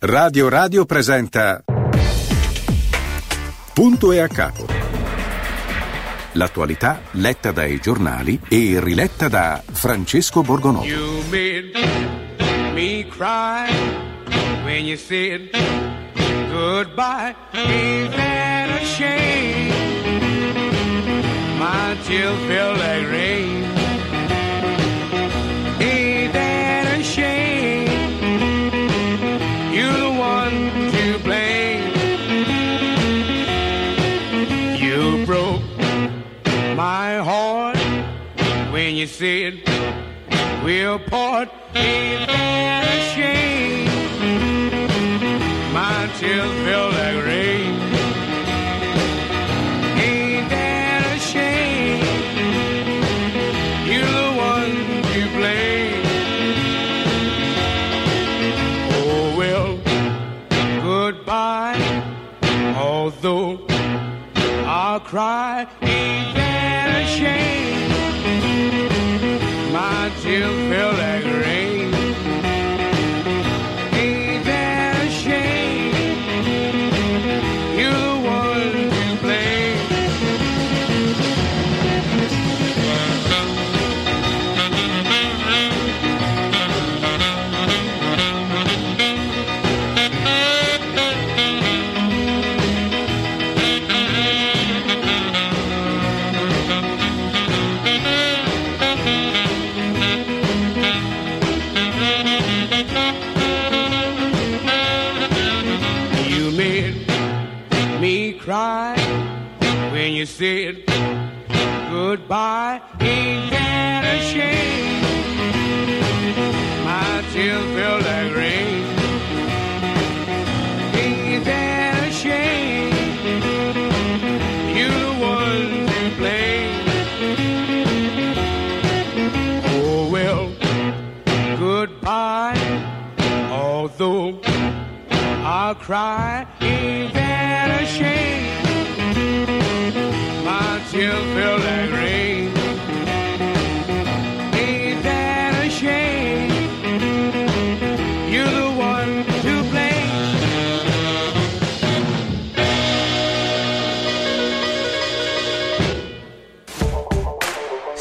Radio Radio presenta Punto e a capo. L'attualità letta dai giornali e riletta da Francesco Borgonovo. You made me cry when you said goodbye. Ain't that a shame? My tears feel like rain. We'll part. That shame? My tears feel like rain. Ain't that a shame? You're the one to blame. Oh well, goodbye. Although I'll cry, cry.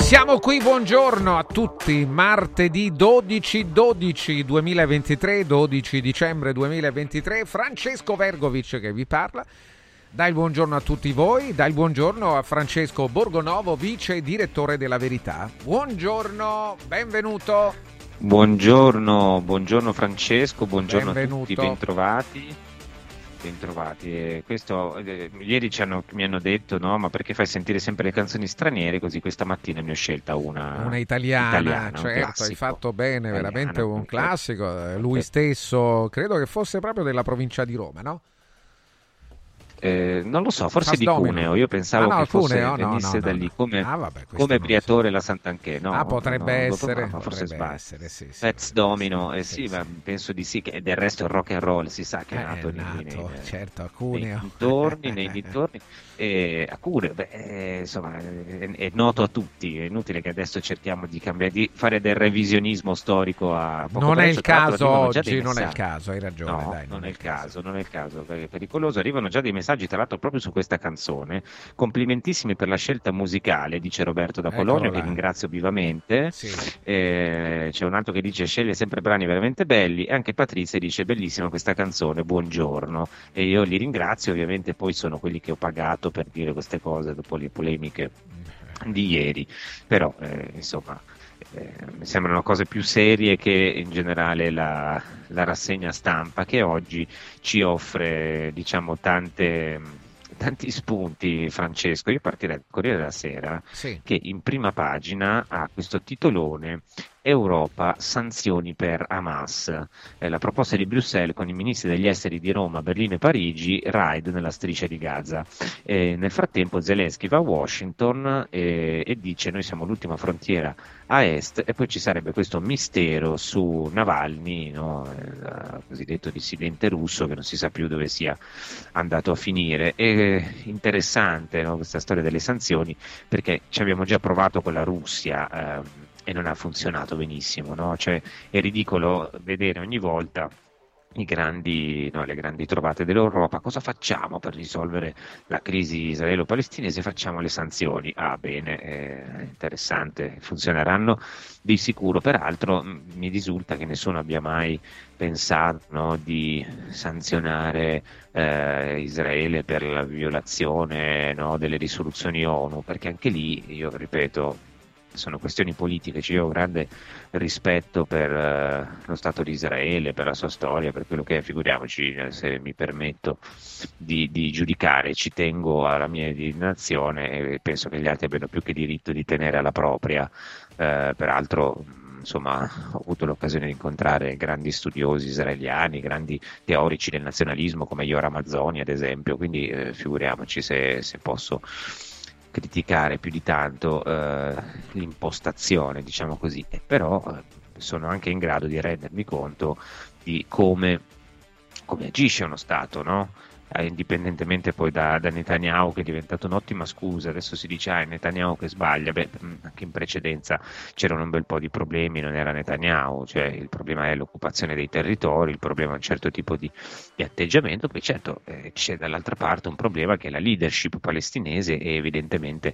Siamo qui, buongiorno a tutti, martedì 12 12 2023, 12 dicembre 2023, Francesco Vergovic che vi parla. Dai il buongiorno a tutti voi, dai il buongiorno a Francesco Borgonovo, vice direttore della Verità. Buongiorno, benvenuto. Buongiorno, buongiorno Francesco, buongiorno a Benvenuto. tutti, bentrovati. Bentrovati. Eh, questo, eh, ieri ci hanno- mi hanno detto, no, ma perché fai sentire sempre le canzoni straniere? Così questa mattina ne ho scelta una, Una italiana, italiana, certo, hai classico. fatto bene, Italiana, veramente un classico. Eh, Lui stesso, credo che fosse proprio della provincia di Roma, no? Eh, non lo so, forse Fas di Domino. Cuneo. Io pensavo Ah, no, che fosse, Cuneo, no, venisse no, da lì come, Ah, come Briatore la Sant'Anché. No, ah, potrebbe essere, trovavo, forse potrebbe essere, sì, sì. Pets Domino, eh sì, ma penso di sì, che del resto il rock and roll si sa che è Eh, nato, è lì nato, nei- certo, a nei Cuneo. dintorni, nei dintorni. E a Cuneo, beh, eh, insomma, è, è noto a tutti, è inutile che adesso cerchiamo di cambiare, di fare del revisionismo storico a poco Non è prezzo. il Tra l'altro caso oggi, non è il messaggi. caso, hai ragione. No, dai, non è il caso, non è il caso, perché è pericoloso. Arrivano già dei messaggi, tra l'altro, proprio su questa canzone. Complimentissimi per la scelta musicale, dice Roberto da là. che ringrazio vivamente. Sì. Eh, c'è un altro che dice sceglie sempre brani veramente belli e anche Patrizia dice bellissima questa canzone, buongiorno. E io li ringrazio, ovviamente poi sono quelli che ho pagato per dire queste cose dopo le polemiche di ieri. Però, eh, insomma, eh, mi sembrano cose più serie che in generale la, la rassegna stampa che oggi ci offre, diciamo, tante tanti spunti, Francesco. Io partirei dal Corriere della Sera, Sì. che in prima pagina ha questo titolone Europa, sanzioni per Hamas. Eh, la proposta di Bruxelles con i ministri degli esteri di Roma, Berlino e Parigi, raid nella striscia di Gaza. Eh, nel frattempo Zelensky va a Washington eh, e dice noi siamo l'ultima frontiera a est e poi ci sarebbe questo mistero su Navalny, no? il cosiddetto dissidente russo che non si sa più dove sia andato a finire. È interessante no? questa storia delle sanzioni perché ci abbiamo già provato con la Russia. ehm, e non ha funzionato benissimo, no? Cioè, è ridicolo vedere ogni volta grandi, no, le grandi trovate dell'Europa. Cosa facciamo per risolvere la crisi israelo-palestinese? Facciamo le sanzioni. Ah, bene, eh, interessante, funzioneranno di sicuro. Peraltro mi risulta che nessuno abbia mai pensato no, di sanzionare eh, Israele per la violazione no, delle risoluzioni ONU, perché anche lì, io ripeto, sono questioni politiche, io ho grande rispetto per uh, lo Stato di Israele, per la sua storia, per quello che è, figuriamoci eh, se mi permetto di, di giudicare, ci tengo alla mia nazione e penso che gli altri abbiano più che diritto di tenere alla propria, uh, peraltro insomma, ho avuto l'occasione di incontrare grandi studiosi israeliani, grandi teorici del nazionalismo come Iora Mazzoni ad esempio, quindi eh, figuriamoci se, se posso criticare più di tanto eh, l'impostazione, diciamo così, però eh, sono anche in grado di rendermi conto di come, come agisce uno Stato, no? Eh, indipendentemente poi da, da, Netanyahu che è diventato un'ottima scusa, adesso si dice ah è Netanyahu che sbaglia, beh mm, anche in precedenza c'erano un bel po' di problemi, non era Netanyahu, cioè il problema è l'occupazione dei territori, il problema è un certo tipo di, di atteggiamento, poi certo eh, c'è dall'altra parte un problema che è la leadership palestinese e evidentemente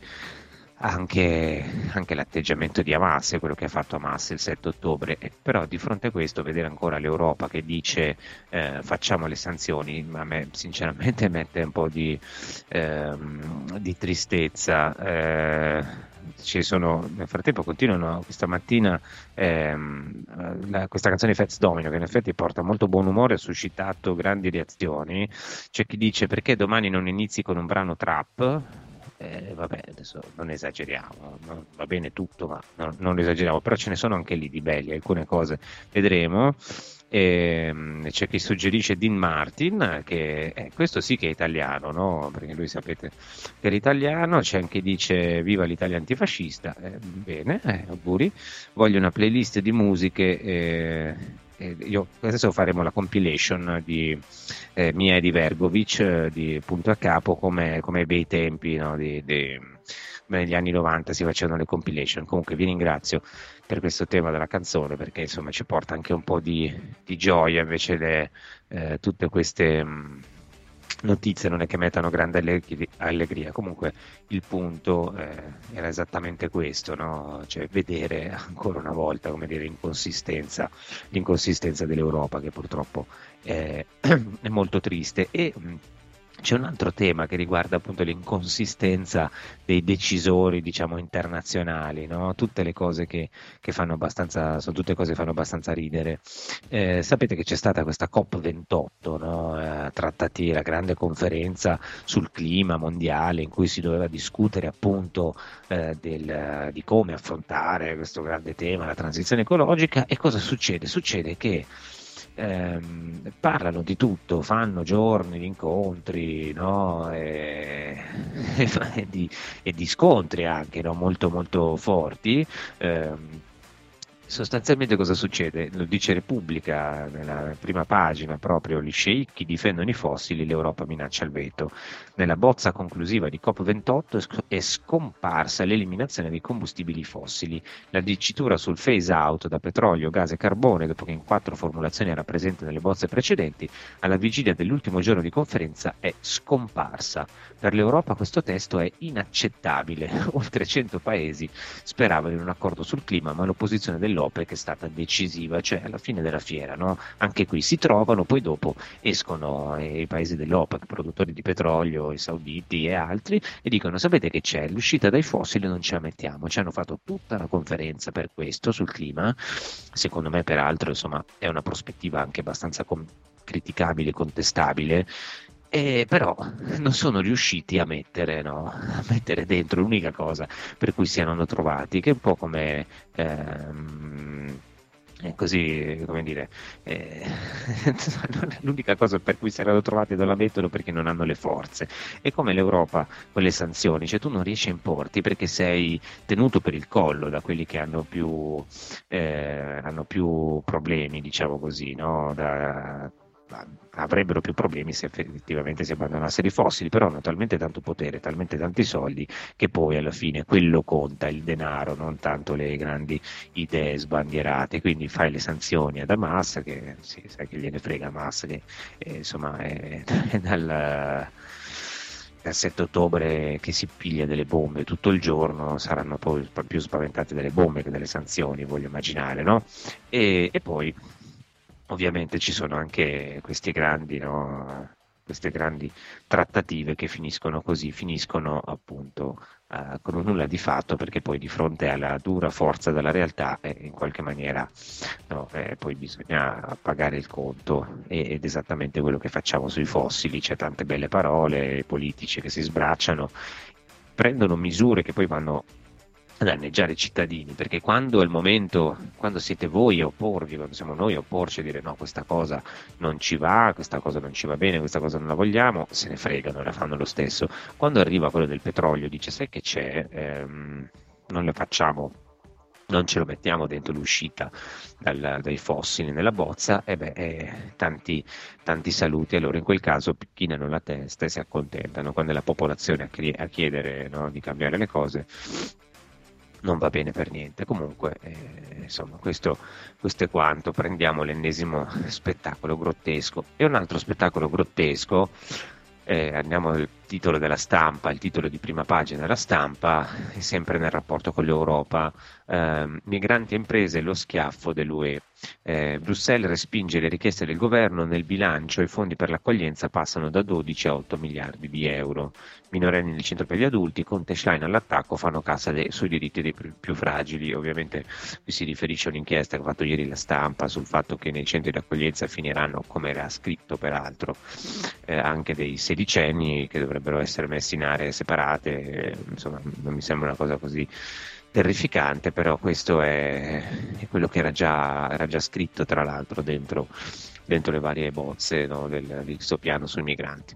anche, anche, l'atteggiamento di Hamas, quello che ha fatto Hamas il 7 ottobre, però di fronte a questo vedere ancora l'Europa che dice eh, facciamo le sanzioni, a me sinceramente mette un po' di, eh, di tristezza. Eh, sono, nel frattempo continuano questa mattina ehm, la, questa canzone Fats Domino che in effetti porta molto buon umore ha suscitato grandi reazioni. C'è chi dice perché domani non inizi con un brano trap eh, vabbè, adesso non esageriamo, no? va bene tutto, ma no, non esageriamo, però ce ne sono anche lì di belli, alcune cose vedremo. E, ehm, c'è chi suggerisce Dean Martin, che eh, questo sì che è italiano, no? perché lui sapete che è italiano, c'è anche chi dice viva l'Italia antifascista, eh, bene, eh, auguri, voglio una playlist di musiche eh, io, adesso faremo la compilation di eh, mia e di Vergovic eh, di punto a capo come, come bei tempi no, di, di, negli anni 90 si facevano le compilation. Comunque vi ringrazio per questo tema della canzone perché insomma ci porta anche un po' di, di gioia invece le, eh, tutte queste mh, notizie non è che mettano grande allegria, comunque il punto eh, era esattamente questo, no? cioè vedere ancora una volta dire, l'inconsistenza, l'inconsistenza dell'Europa che purtroppo è, è molto triste e c'è un altro tema che riguarda appunto l'inconsistenza dei decisori, diciamo, internazionali, no? tutte le cose che, che, fanno abbastanza, sono tutte cose che fanno abbastanza ridere. Eh, sapete che c'è stata questa COP28, no? eh, trattati, la grande conferenza sul clima mondiale in cui si doveva discutere appunto eh, del, di come affrontare questo grande tema, la transizione ecologica e cosa succede? Succede che ehm, parlano di tutto, fanno giorni di incontri no? e, e, di, e, di, scontri anche no? molto molto forti. Ehm, sostanzialmente cosa succede? Lo dice Repubblica nella prima pagina proprio, gli sceicchi difendono i fossili, l'Europa minaccia il veto. Nella bozza conclusiva di COP28 è scomparsa l'eliminazione dei combustibili fossili. La dicitura sul phase out da petrolio, gas e carbone, dopo che in quattro formulazioni era presente nelle bozze precedenti, alla vigilia dell'ultimo giorno di conferenza è scomparsa. Per l'Europa questo testo è inaccettabile. Oltre 100 paesi speravano in un accordo sul clima, ma l'opposizione dell'OPEC è stata decisiva, cioè alla fine della fiera, no? anche qui si trovano, poi dopo escono i paesi dell'OPEC, produttori di petrolio, i sauditi e altri, e dicono sapete che c'è, l'uscita dai fossili non ce la mettiamo, ci hanno fatto tutta la conferenza per questo sul clima, secondo me peraltro insomma, è una prospettiva anche abbastanza com- criticabile, contestabile, eh, però non sono riusciti a mettere, no? a mettere, dentro l'unica cosa per cui si erano trovati, che è un po' come... Ehm, così come dire eh, l'unica cosa per cui si erano trovati non la mettono perché non hanno le forze è come l'Europa con le sanzioni cioè tu non riesci a importi perché sei tenuto per il collo da quelli che hanno più, eh, hanno più problemi diciamo così no? da, avrebbero più problemi se effettivamente si abbandonassero i fossili, però hanno talmente tanto potere, talmente tanti soldi che poi alla fine quello conta, il denaro, non tanto le grandi idee sbandierate, quindi fai le sanzioni ad Hamas, che sì, sai che gliene frega Hamas, che eh, insomma è, è dal dal 7 ottobre che si piglia delle bombe tutto il giorno saranno poi più spaventate delle bombe che delle sanzioni, voglio immaginare, no? E, e poi ovviamente ci sono anche questi grandi, no? queste grandi trattative che finiscono così, finiscono appunto eh, con un nulla di fatto perché poi di fronte alla dura forza della realtà eh, in qualche maniera no, eh, poi bisogna pagare il conto ed esattamente quello che facciamo sui fossili, c'è tante belle parole, politici che si sbracciano, prendono misure che poi vanno danneggiare i cittadini, perché quando è il momento, quando siete voi a opporvi, quando siamo noi a opporci e dire no, questa cosa non ci va, questa cosa non ci va bene, questa cosa non la vogliamo, se ne fregano e la fanno lo stesso. Quando arriva quello del petrolio, dice sai che c'è, ehm, non le facciamo non ce lo mettiamo dentro l'uscita dal, dai fossili nella bozza, e beh, eh, tanti, tanti saluti. Allora in quel caso chinano la testa e si accontentano. Quando è la popolazione a, chiedere no, di cambiare le cose, non va bene per niente. Comunque, eh, insomma, questo, questo, è quanto. Prendiamo l'ennesimo spettacolo grottesco. E un altro spettacolo grottesco, eh, andiamo titolo della stampa, il titolo di prima pagina della stampa, è sempre nel rapporto con l'Europa, eh, migranti e imprese, lo schiaffo dell'UE. Eh, Bruxelles respinge le richieste del governo, nel bilancio i fondi per l'accoglienza passano da 12 a 8 miliardi di euro. Minorenni nel centro per gli adulti, Conte Schlein all'attacco, fanno cassa de- sui diritti dei più, più, fragili. Ovviamente qui si riferisce a un'inchiesta che ha fatto ieri la stampa sul fatto che nei centri di accoglienza finiranno, come era scritto peraltro, eh, anche dei sedicenni che dovrebbero essere messi in aree separate. insomma, non mi sembra una cosa così terrificante, però questo è, è quello che era già, era già, scritto tra l'altro dentro, dentro le varie bozze no, del, del suo piano sui migranti.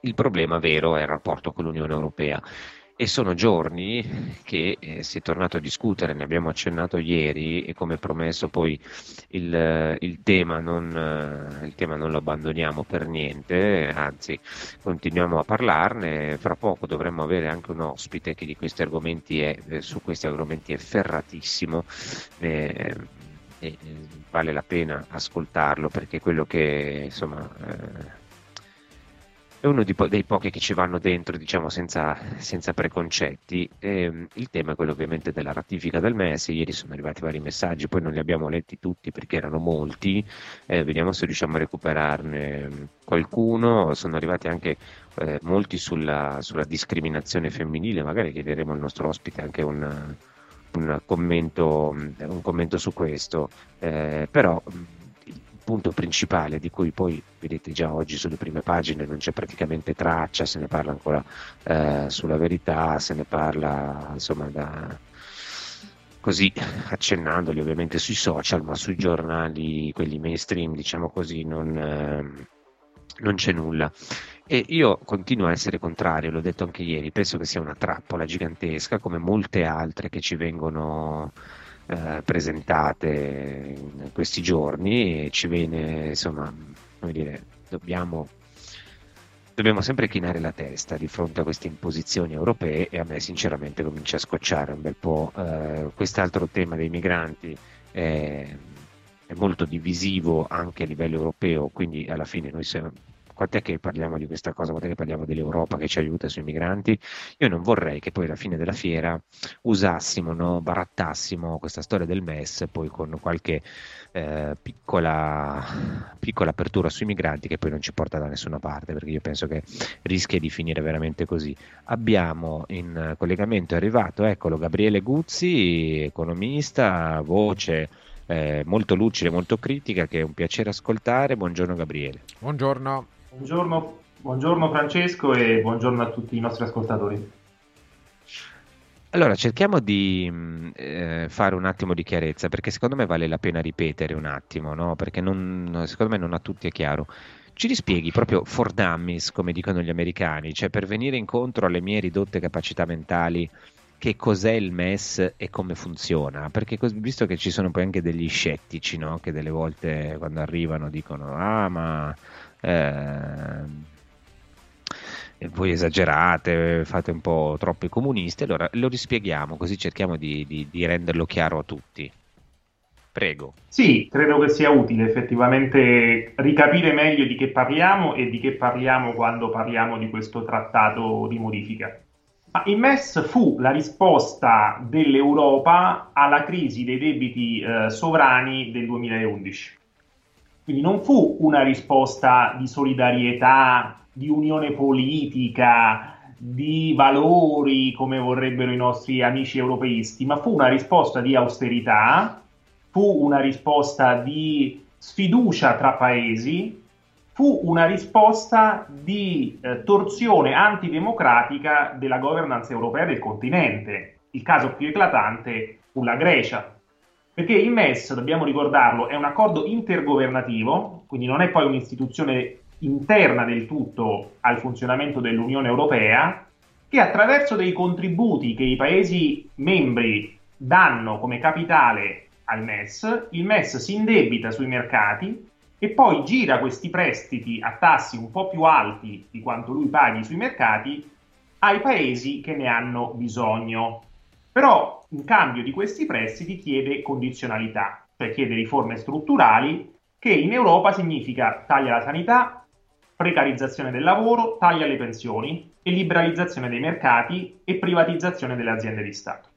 Il problema vero è il rapporto con l'Unione Europea e sono giorni che eh, si è tornato a discutere, ne abbiamo accennato ieri e come promesso poi il, il, tema, non, eh, il tema non lo abbandoniamo per niente, anzi continuiamo a parlarne, fra poco dovremmo avere anche un ospite che questi è, eh, su questi argomenti è ferratissimo. Eh, vale la pena ascoltarlo perché quello che insomma eh, è uno po- dei pochi che ci vanno dentro, diciamo, senza, senza preconcetti. E, ehm, il tema è quello ovviamente della ratifica del MES. Ieri sono arrivati vari messaggi, poi non li abbiamo letti tutti perché erano molti. Eh, vediamo se riusciamo a recuperarne qualcuno. Sono arrivati anche eh, molti sulla, sulla, discriminazione femminile. Magari chiederemo al nostro ospite anche un, un, commento, un commento, su questo. Eh, però punto principale di cui poi vedete già oggi sulle prime pagine non c'è praticamente traccia, se ne parla ancora eh, sulla verità, se ne parla insomma da, così accennandoli ovviamente sui social, ma sui giornali, quelli mainstream diciamo così, non, eh, non c'è nulla. E io continuo a essere contrario, l'ho detto anche ieri, penso che sia una trappola gigantesca come molte altre che ci vengono eh, presentate in questi giorni e ci viene, insomma, come dire, dobbiamo, dobbiamo sempre chinare la testa di fronte a queste imposizioni europee e a me sinceramente comincia a scocciare un bel po'. Eh, quest'altro tema dei migranti è, è molto divisivo anche a livello europeo, quindi alla fine noi siamo quant'è che parliamo di questa cosa, quant'è che parliamo dell'Europa che ci aiuta sui migranti? Io non vorrei che poi alla fine della fiera usassimo, no, barattassimo questa storia del MES poi con qualche eh, piccola, piccola apertura sui migranti che poi non ci porta da nessuna parte, perché io penso che rischia di finire veramente così. Abbiamo in collegamento, è arrivato, eccolo, Gabriele Guzzi, economista, voce eh, molto lucida, molto critica, che è un piacere ascoltare. Buongiorno Gabriele. Buongiorno. Buongiorno, buongiorno Francesco e buongiorno a tutti i nostri ascoltatori. Allora, cerchiamo di mm, eh, fare un attimo di chiarezza, perché secondo me vale la pena ripetere un attimo, no? perché non, secondo me non a tutti è chiaro. Ci rispieghi proprio for dummies, come dicono gli americani, cioè per venire incontro alle mie ridotte capacità mentali, che cos'è il MES e come funziona, perché visto che ci sono poi anche degli scettici no? che delle volte quando arrivano dicono ah ma eh, voi esagerate, fate un po' troppo i comunisti, allora lo rispieghiamo così cerchiamo di, di, di renderlo chiaro a tutti. Prego. Sì, credo che sia utile effettivamente ricapire meglio di che parliamo e di che parliamo quando parliamo di questo trattato di modifica. Ma il MES fu la risposta dell'Europa alla crisi dei debiti eh, sovrani del 2011. Quindi non fu una risposta di solidarietà, di unione politica, di valori come vorrebbero i nostri amici europeisti, ma fu una risposta di austerità, fu una risposta di sfiducia tra paesi, fu una risposta di eh, torsione antidemocratica della governance europea del continente. Il caso più eclatante fu la Grecia, perché il MES, dobbiamo ricordarlo, è un accordo intergovernativo, quindi non è poi un'istituzione interna del tutto al funzionamento dell'Unione Europea, che attraverso dei contributi che i Paesi membri danno come capitale al MES, il MES si indebita sui mercati e poi gira questi prestiti a tassi un po' più alti di quanto lui paghi sui mercati ai paesi che ne hanno bisogno. Però in cambio di questi prestiti chiede condizionalità, cioè chiede riforme strutturali che in Europa significa taglia la sanità, precarizzazione del lavoro, taglia le pensioni e liberalizzazione dei mercati e privatizzazione delle aziende di Stato.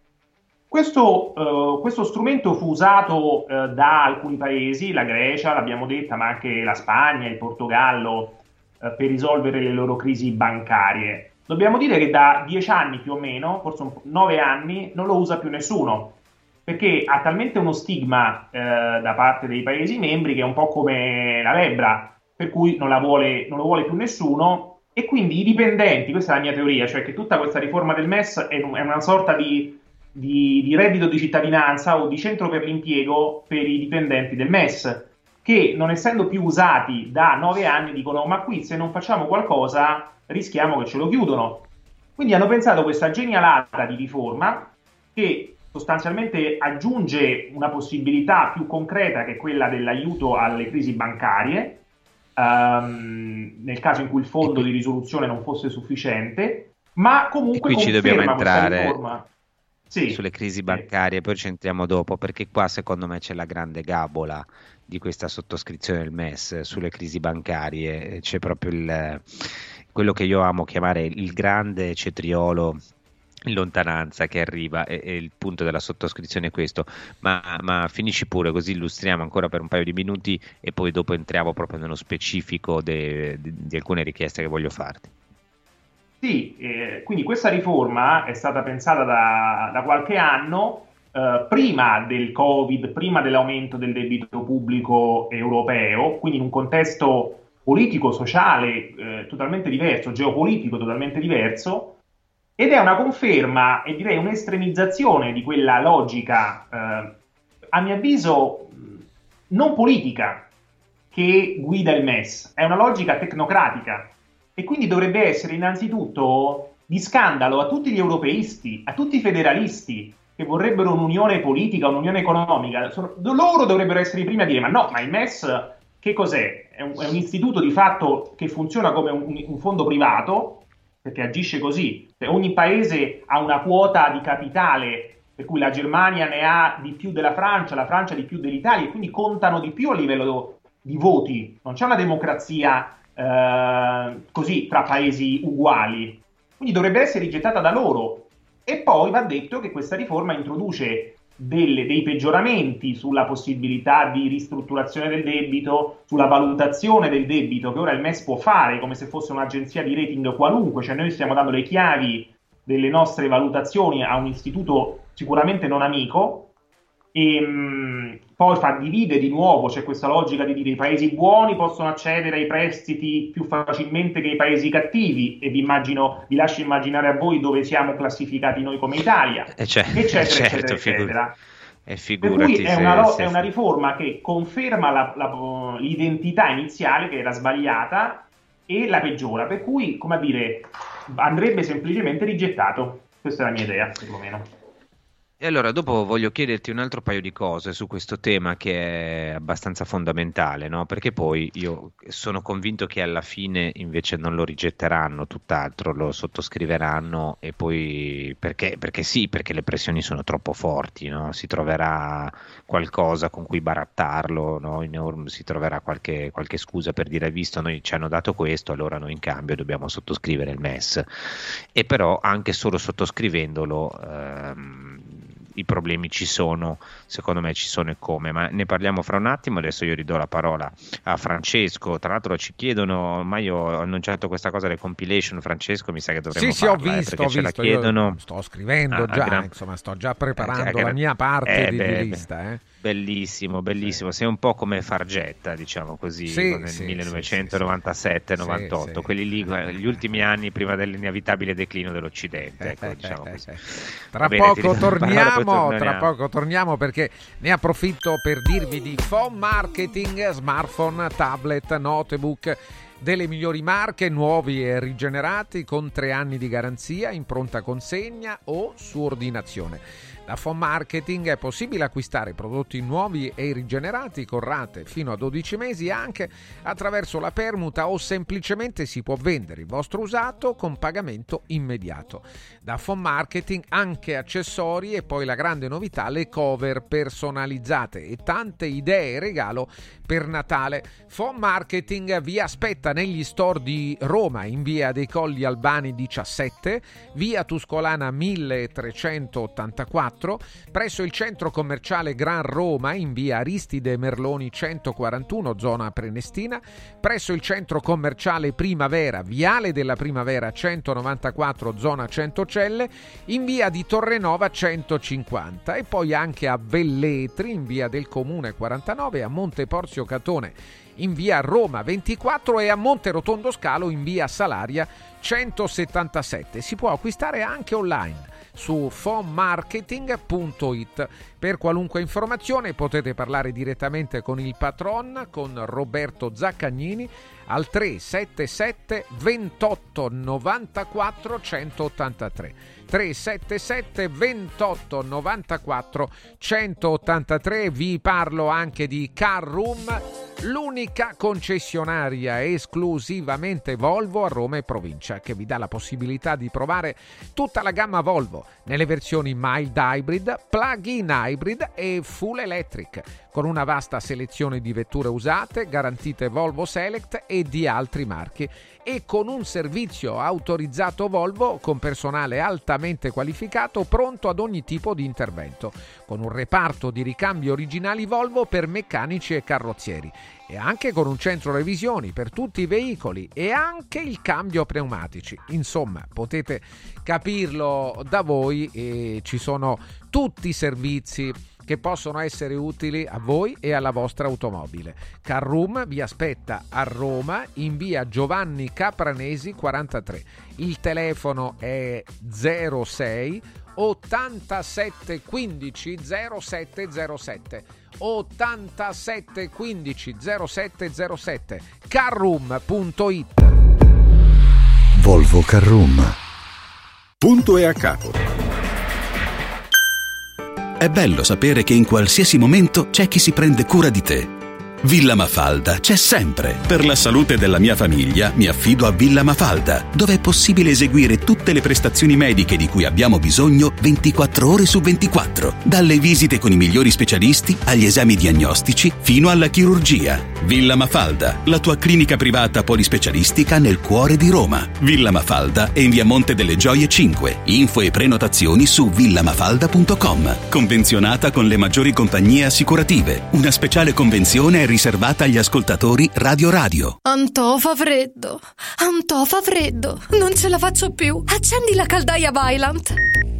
Questo, uh, questo strumento fu usato uh, da alcuni paesi, la Grecia, l'abbiamo detta, ma anche la Spagna, il Portogallo, uh, per risolvere le loro crisi bancarie. Dobbiamo dire che da dieci anni più o meno, forse nove anni, non lo usa più nessuno, perché ha talmente uno stigma eh, da parte dei Paesi membri che è un po' come la lebbra, per cui non, vuole, non lo vuole più nessuno. E quindi i dipendenti, questa è la mia teoria, cioè che tutta questa riforma del MES è, è una sorta di, di, di reddito di cittadinanza o di centro per l'impiego per i dipendenti del MES, che non essendo più usati da nove anni dicono ma qui se non facciamo qualcosa rischiamo che ce lo chiudono. Quindi hanno pensato questa genialata di riforma che sostanzialmente aggiunge una possibilità più concreta che quella dell'aiuto alle crisi bancarie, um, nel caso in cui il fondo di risoluzione non fosse sufficiente, ma comunque... E qui ci dobbiamo entrare sì. sulle crisi bancarie, poi ci entriamo dopo, perché qua secondo me c'è la grande gabola di questa sottoscrizione del MES sulle crisi bancarie, c'è proprio il quello che io amo chiamare il grande cetriolo in lontananza che arriva e, e, il punto della sottoscrizione è questo ma, ma, finisci pure così illustriamo ancora per un paio di minuti e poi dopo entriamo proprio nello specifico de, de, di alcune richieste che voglio farti sì, eh, quindi questa riforma è stata pensata da, da qualche anno eh, prima del Covid, prima dell'aumento del debito pubblico europeo, quindi in un contesto politico, sociale eh, totalmente diverso, geopolitico totalmente diverso, ed è una conferma e direi un'estremizzazione di quella logica, eh, a mio avviso, non politica che guida il MES, è una logica tecnocratica e quindi dovrebbe essere innanzitutto di scandalo a tutti gli europeisti, a tutti i federalisti che vorrebbero un'unione politica, un'unione economica. Loro dovrebbero essere i primi a dire: ma no, ma il MES che cos'è? È un, è un, istituto di fatto che funziona come un, un fondo privato, perché agisce così. Cioè, ogni paese ha una quota di capitale, per cui la Germania ne ha di più della Francia, la Francia di più dell'Italia, e quindi contano di più a livello di voti. Non c'è una democrazia eh, così tra paesi uguali. Quindi dovrebbe essere rigettata da loro. E poi va detto che questa riforma introduce delle, dei peggioramenti sulla possibilità di ristrutturazione del debito, sulla valutazione del debito che ora il MES può fare come se fosse un'agenzia di rating qualunque, cioè noi stiamo dando le chiavi delle nostre valutazioni a un istituto sicuramente non amico e mh, mm, poi fa divide di nuovo, c'è questa logica di dire i paesi buoni possono accedere ai prestiti più facilmente che i paesi cattivi e vi, immagino, vi lascio immaginare a voi dove siamo classificati noi come Italia, eh cioè, eccetera, certo, eccetera, figur- eccetera. E per cui è una, lo- è una, riforma che conferma la, la, l'identità iniziale che era sbagliata e la peggiora, per cui, come a dire, andrebbe semplicemente rigettato Questa è la mia idea, perlomeno. E allora dopo voglio chiederti un altro paio di cose su questo tema che è abbastanza fondamentale, no? Perché poi io sono convinto che alla fine invece non lo rigetteranno, tutt'altro lo sottoscriveranno e poi perché, perché sì, perché le pressioni sono troppo forti, no? Si troverà qualcosa con cui barattarlo, no? In, si troverà qualche, qualche scusa per dire visto noi ci hanno dato questo, allora noi in cambio dobbiamo sottoscrivere il MES. E però anche solo sottoscrivendolo... Ehm, i problemi ci sono, secondo me ci sono e come, ma ne parliamo fra un attimo, adesso io ridò la parola a Francesco, tra l'altro ci chiedono, ma io ho annunciato questa cosa delle compilation, Francesco mi sa che dovremmo sì, farla, sì, ho visto, eh, ho ce visto. la chiedono. Io sto scrivendo a, già, a gran... insomma, sto già preparando eh, la mia parte eh, di, beh, di lista, eh. Bellissimo, bellissimo. Sei un po' come Fargetta, diciamo così, Sì, nel sì, 1997-98, sì, sì. quelli lì, gli ultimi anni prima dell'inevitabile declino dell'Occidente. Ecco, diciamo così. Tra Va bene, poco torniamo, tra torniamo. poco torniamo perché ne approfitto per dirvi di phone marketing, smartphone, tablet, notebook delle migliori marche, nuovi e rigenerati con tre anni di garanzia in pronta consegna o su ordinazione. Da Phone Marketing è possibile acquistare prodotti nuovi e rigenerati con rate fino a 12 mesi anche attraverso la permuta o semplicemente si può vendere il vostro usato con pagamento immediato. Da Phone Marketing anche accessori e poi la grande novità le cover personalizzate e tante idee regalo per Natale. Phone Marketing vi aspetta negli store di Roma in via dei Colli Albani 17, via Tuscolana 1384 presso il centro commerciale Gran Roma in via Aristide Merloni 141 zona Prenestina, presso il centro commerciale Primavera, viale della Primavera 194 zona Centocelle, in via di Torrenova 150 e poi anche a Velletri in via del Comune 49 a Monte Porzio Catone in via Roma 24 e a Monte Rotondo Scalo in via Salaria 177. Si può acquistare anche online su fonmarketing.it. Per qualunque informazione potete parlare direttamente con il patron, con Roberto Zaccagnini, al 377 28 94 183. 377 28 94 183 vi parlo anche di Car Room l'unica concessionaria esclusivamente Volvo a Roma e provincia che vi dà la possibilità di provare tutta la gamma Volvo nelle versioni mild hybrid, plug-in hybrid e full electric con una vasta selezione di vetture usate garantite Volvo Select e di altri marchi e con un servizio autorizzato Volvo con personale altamente qualificato pronto ad ogni tipo di intervento, con un reparto di ricambi originali Volvo per meccanici e carrozzieri. E anche con un centro revisioni per tutti i veicoli e anche il cambio pneumatici. Insomma, potete capirlo da voi e ci sono tutti i servizi che possono essere utili a voi e alla vostra automobile. Carroom vi aspetta a Roma in via Giovanni Capranesi 43. Il telefono è 06 87 15 0707 87 15 0707 carroom.it Volvo Carroom. Punto e a capo. È bello sapere che in qualsiasi momento c'è chi si prende cura di te. Villa Mafalda c'è sempre. Per la salute della mia famiglia mi affido a Villa Mafalda, dove è possibile eseguire tutte le prestazioni mediche di cui abbiamo bisogno 24 ore su 24, dalle visite con i migliori specialisti agli esami diagnostici fino alla chirurgia. Villa Mafalda, la tua clinica privata polispecialistica nel cuore di Roma. Villa Mafalda è in via Monte delle Gioie 5. Info e prenotazioni su villamafalda.com. Convenzionata con le maggiori compagnie assicurative. Una speciale convenzione è riservata agli ascoltatori Radio Radio. Antò fa freddo, Antò fa freddo, non ce la faccio più. Accendi la caldaia Vylant.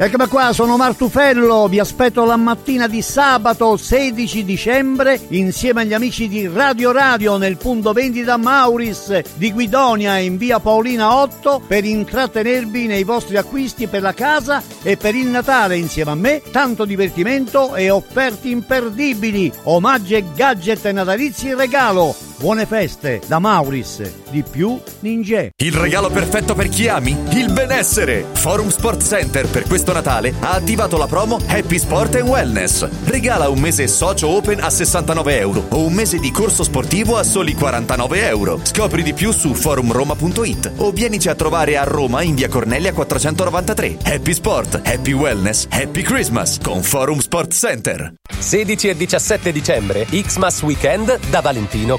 Eccomi qua, sono Martufello, vi aspetto la mattina di sabato 16 dicembre insieme agli amici di Radio Radio nel punto vendita Mauris di Guidonia in via Paolina 8 per intrattenervi nei vostri acquisti per la casa e per il Natale insieme a me, tanto divertimento e offerte imperdibili, omaggi e gadget natalizi in regalo. Buone feste da Mauris, di più Ninja. Il regalo perfetto per chi ami? Il benessere! Forum Sport Center per questo Natale ha attivato la promo Happy Sport and Wellness. Regala un mese socio open a 69 euro o un mese di corso sportivo a soli 49 euro. Scopri di più su forumroma.it o vienici a trovare a Roma in via Cornelia 493. Happy Sport, Happy Wellness, Happy Christmas con Forum Sport Center. 16 e 17 dicembre, Xmas Weekend da Valentino,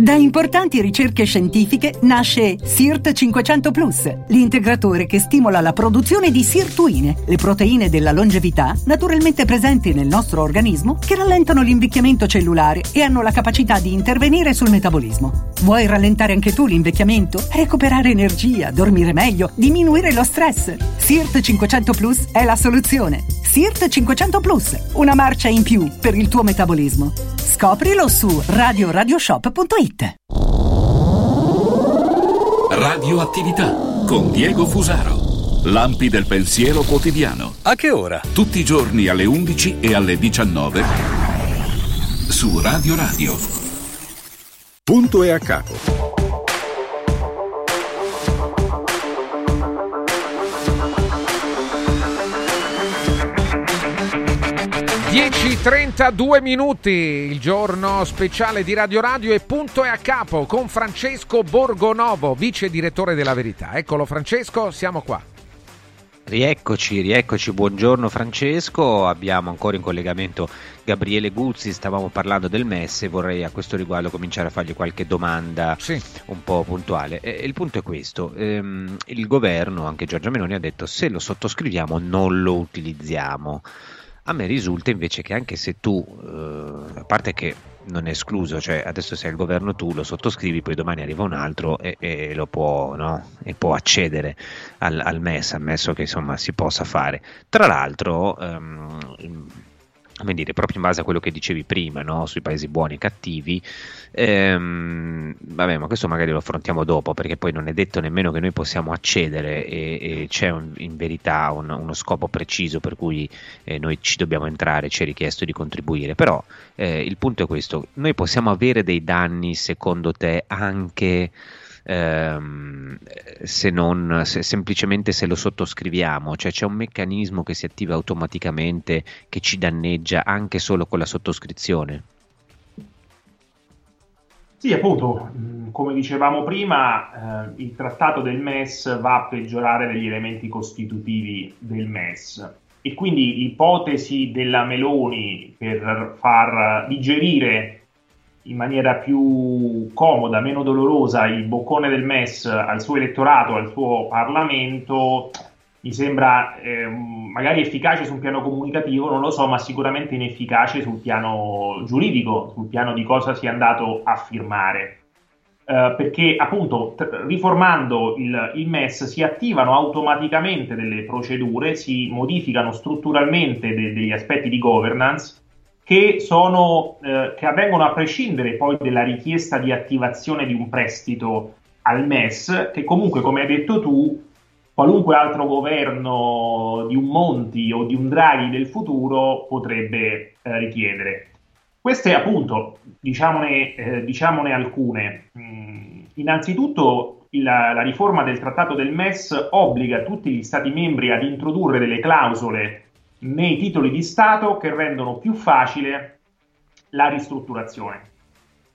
Da importanti ricerche scientifiche nasce SIRT 500 Plus, l'integratore che stimola la produzione di sirtuine, le proteine della longevità naturalmente presenti nel nostro organismo che rallentano l'invecchiamento cellulare e hanno la capacità di intervenire sul metabolismo. Vuoi rallentare anche tu l'invecchiamento? Recuperare energia, dormire meglio, diminuire lo stress? SIRT 500 Plus è la soluzione. SIRT 500 Plus, una marcia in più per il tuo metabolismo. Scoprilo su radioradioshop.it. Radioattività con Diego Fusaro. Lampi del pensiero quotidiano. A che ora? Tutti i giorni alle 11 e alle 19 su Radio Radio. Punto e a capo. 10.32 minuti, il giorno speciale di Radio Radio e punto e a capo con Francesco Borgonovo, vice direttore della Verità. Eccolo Francesco, siamo qua. Rieccoci, rieccoci, buongiorno Francesco, abbiamo ancora in collegamento Gabriele Guzzi, stavamo parlando del MES e vorrei a questo riguardo cominciare a fargli qualche domanda sì. un po' puntuale. E, il punto è questo, ehm, il governo, anche Giorgia Meloni, ha detto se lo sottoscriviamo non lo utilizziamo. A me risulta invece che anche se tu, eh, a parte che non è escluso, cioè adesso sei il governo tu lo sottoscrivi, poi domani arriva un altro e, e lo può, no? e può accedere al, al, MES, ammesso che insomma si possa fare. Tra l'altro, ehm, come dire, proprio in base a quello che dicevi prima, no? sui paesi buoni e cattivi, ehm, vabbè, ma questo magari lo affrontiamo dopo, perché poi non è detto nemmeno che noi possiamo accedere e, e c'è un, in verità un, uno scopo preciso per cui eh, noi ci dobbiamo entrare, ci è richiesto di contribuire, però eh, il punto è questo, noi possiamo avere dei danni secondo te anche ehm, se non se, semplicemente se lo sottoscriviamo, cioè c'è un meccanismo che si attiva automaticamente che ci danneggia anche solo con la sottoscrizione. Sì, appunto, mm, come dicevamo prima, eh, il trattato del MES va a peggiorare degli elementi costitutivi del MES e quindi l'ipotesi della Meloni per far digerire in maniera più comoda, meno dolorosa il boccone del MES al suo elettorato, al suo Parlamento, mi sembra eh, magari efficace sul piano comunicativo, non lo so, ma sicuramente inefficace sul piano giuridico, sul piano di cosa si è andato a firmare. Uh, perché appunto t- riformando il, il, MES si attivano automaticamente delle procedure, si modificano strutturalmente de- degli aspetti di governance che, sono, uh, che avvengono a prescindere poi dalla richiesta di attivazione di un prestito al MES, che comunque, come hai detto tu, qualunque altro governo di un Monti o di un Draghi del futuro potrebbe eh, richiedere. Queste appunto, diciamone, eh, diciamone alcune. Mm, innanzitutto la, la, riforma del trattato del MES obbliga tutti gli Stati membri ad introdurre delle clausole nei titoli di Stato che rendono più facile la ristrutturazione.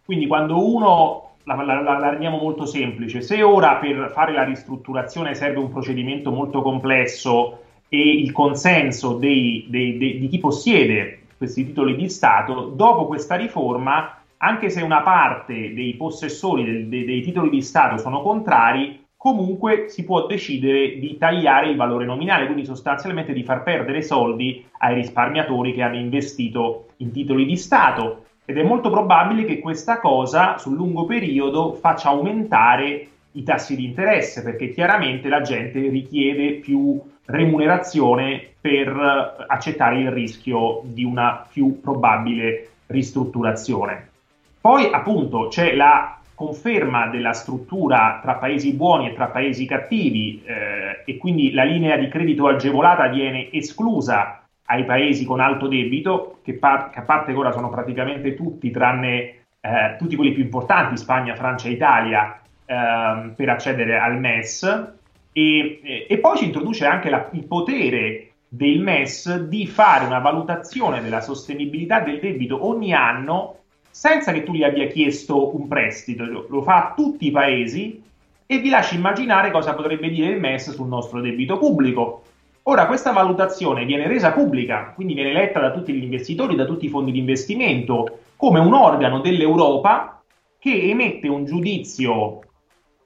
Quindi quando uno la, la, la, la, rendiamo molto semplice. Se ora per fare la ristrutturazione serve un procedimento molto complesso e il consenso dei, dei, dei, di chi possiede questi titoli di Stato, dopo questa riforma, anche se una parte dei possessori del, dei, dei titoli di Stato sono contrari, comunque si può decidere di tagliare il valore nominale, quindi sostanzialmente di far perdere soldi ai risparmiatori che hanno investito in titoli di Stato ed è molto probabile che questa cosa sul lungo periodo faccia aumentare i tassi di interesse perché chiaramente la gente richiede più remunerazione per accettare il rischio di una più probabile ristrutturazione. Poi appunto c'è la conferma della struttura tra paesi buoni e tra paesi cattivi eh, e quindi la linea di credito agevolata viene esclusa ai paesi con alto debito, che, par- che a parte ora sono praticamente tutti, tranne eh, tutti quelli più importanti, Spagna, Francia Italia, ehm, per accedere al MES. E, e poi ci introduce anche la, il potere del MES di fare una valutazione della sostenibilità del debito ogni anno senza che tu gli abbia chiesto un prestito, lo, fa a tutti i paesi e vi lascia immaginare cosa potrebbe dire il MES sul nostro debito pubblico. Ora, questa valutazione viene resa pubblica, quindi viene letta da tutti gli investitori, da tutti i fondi di investimento, come un organo dell'Europa che emette un giudizio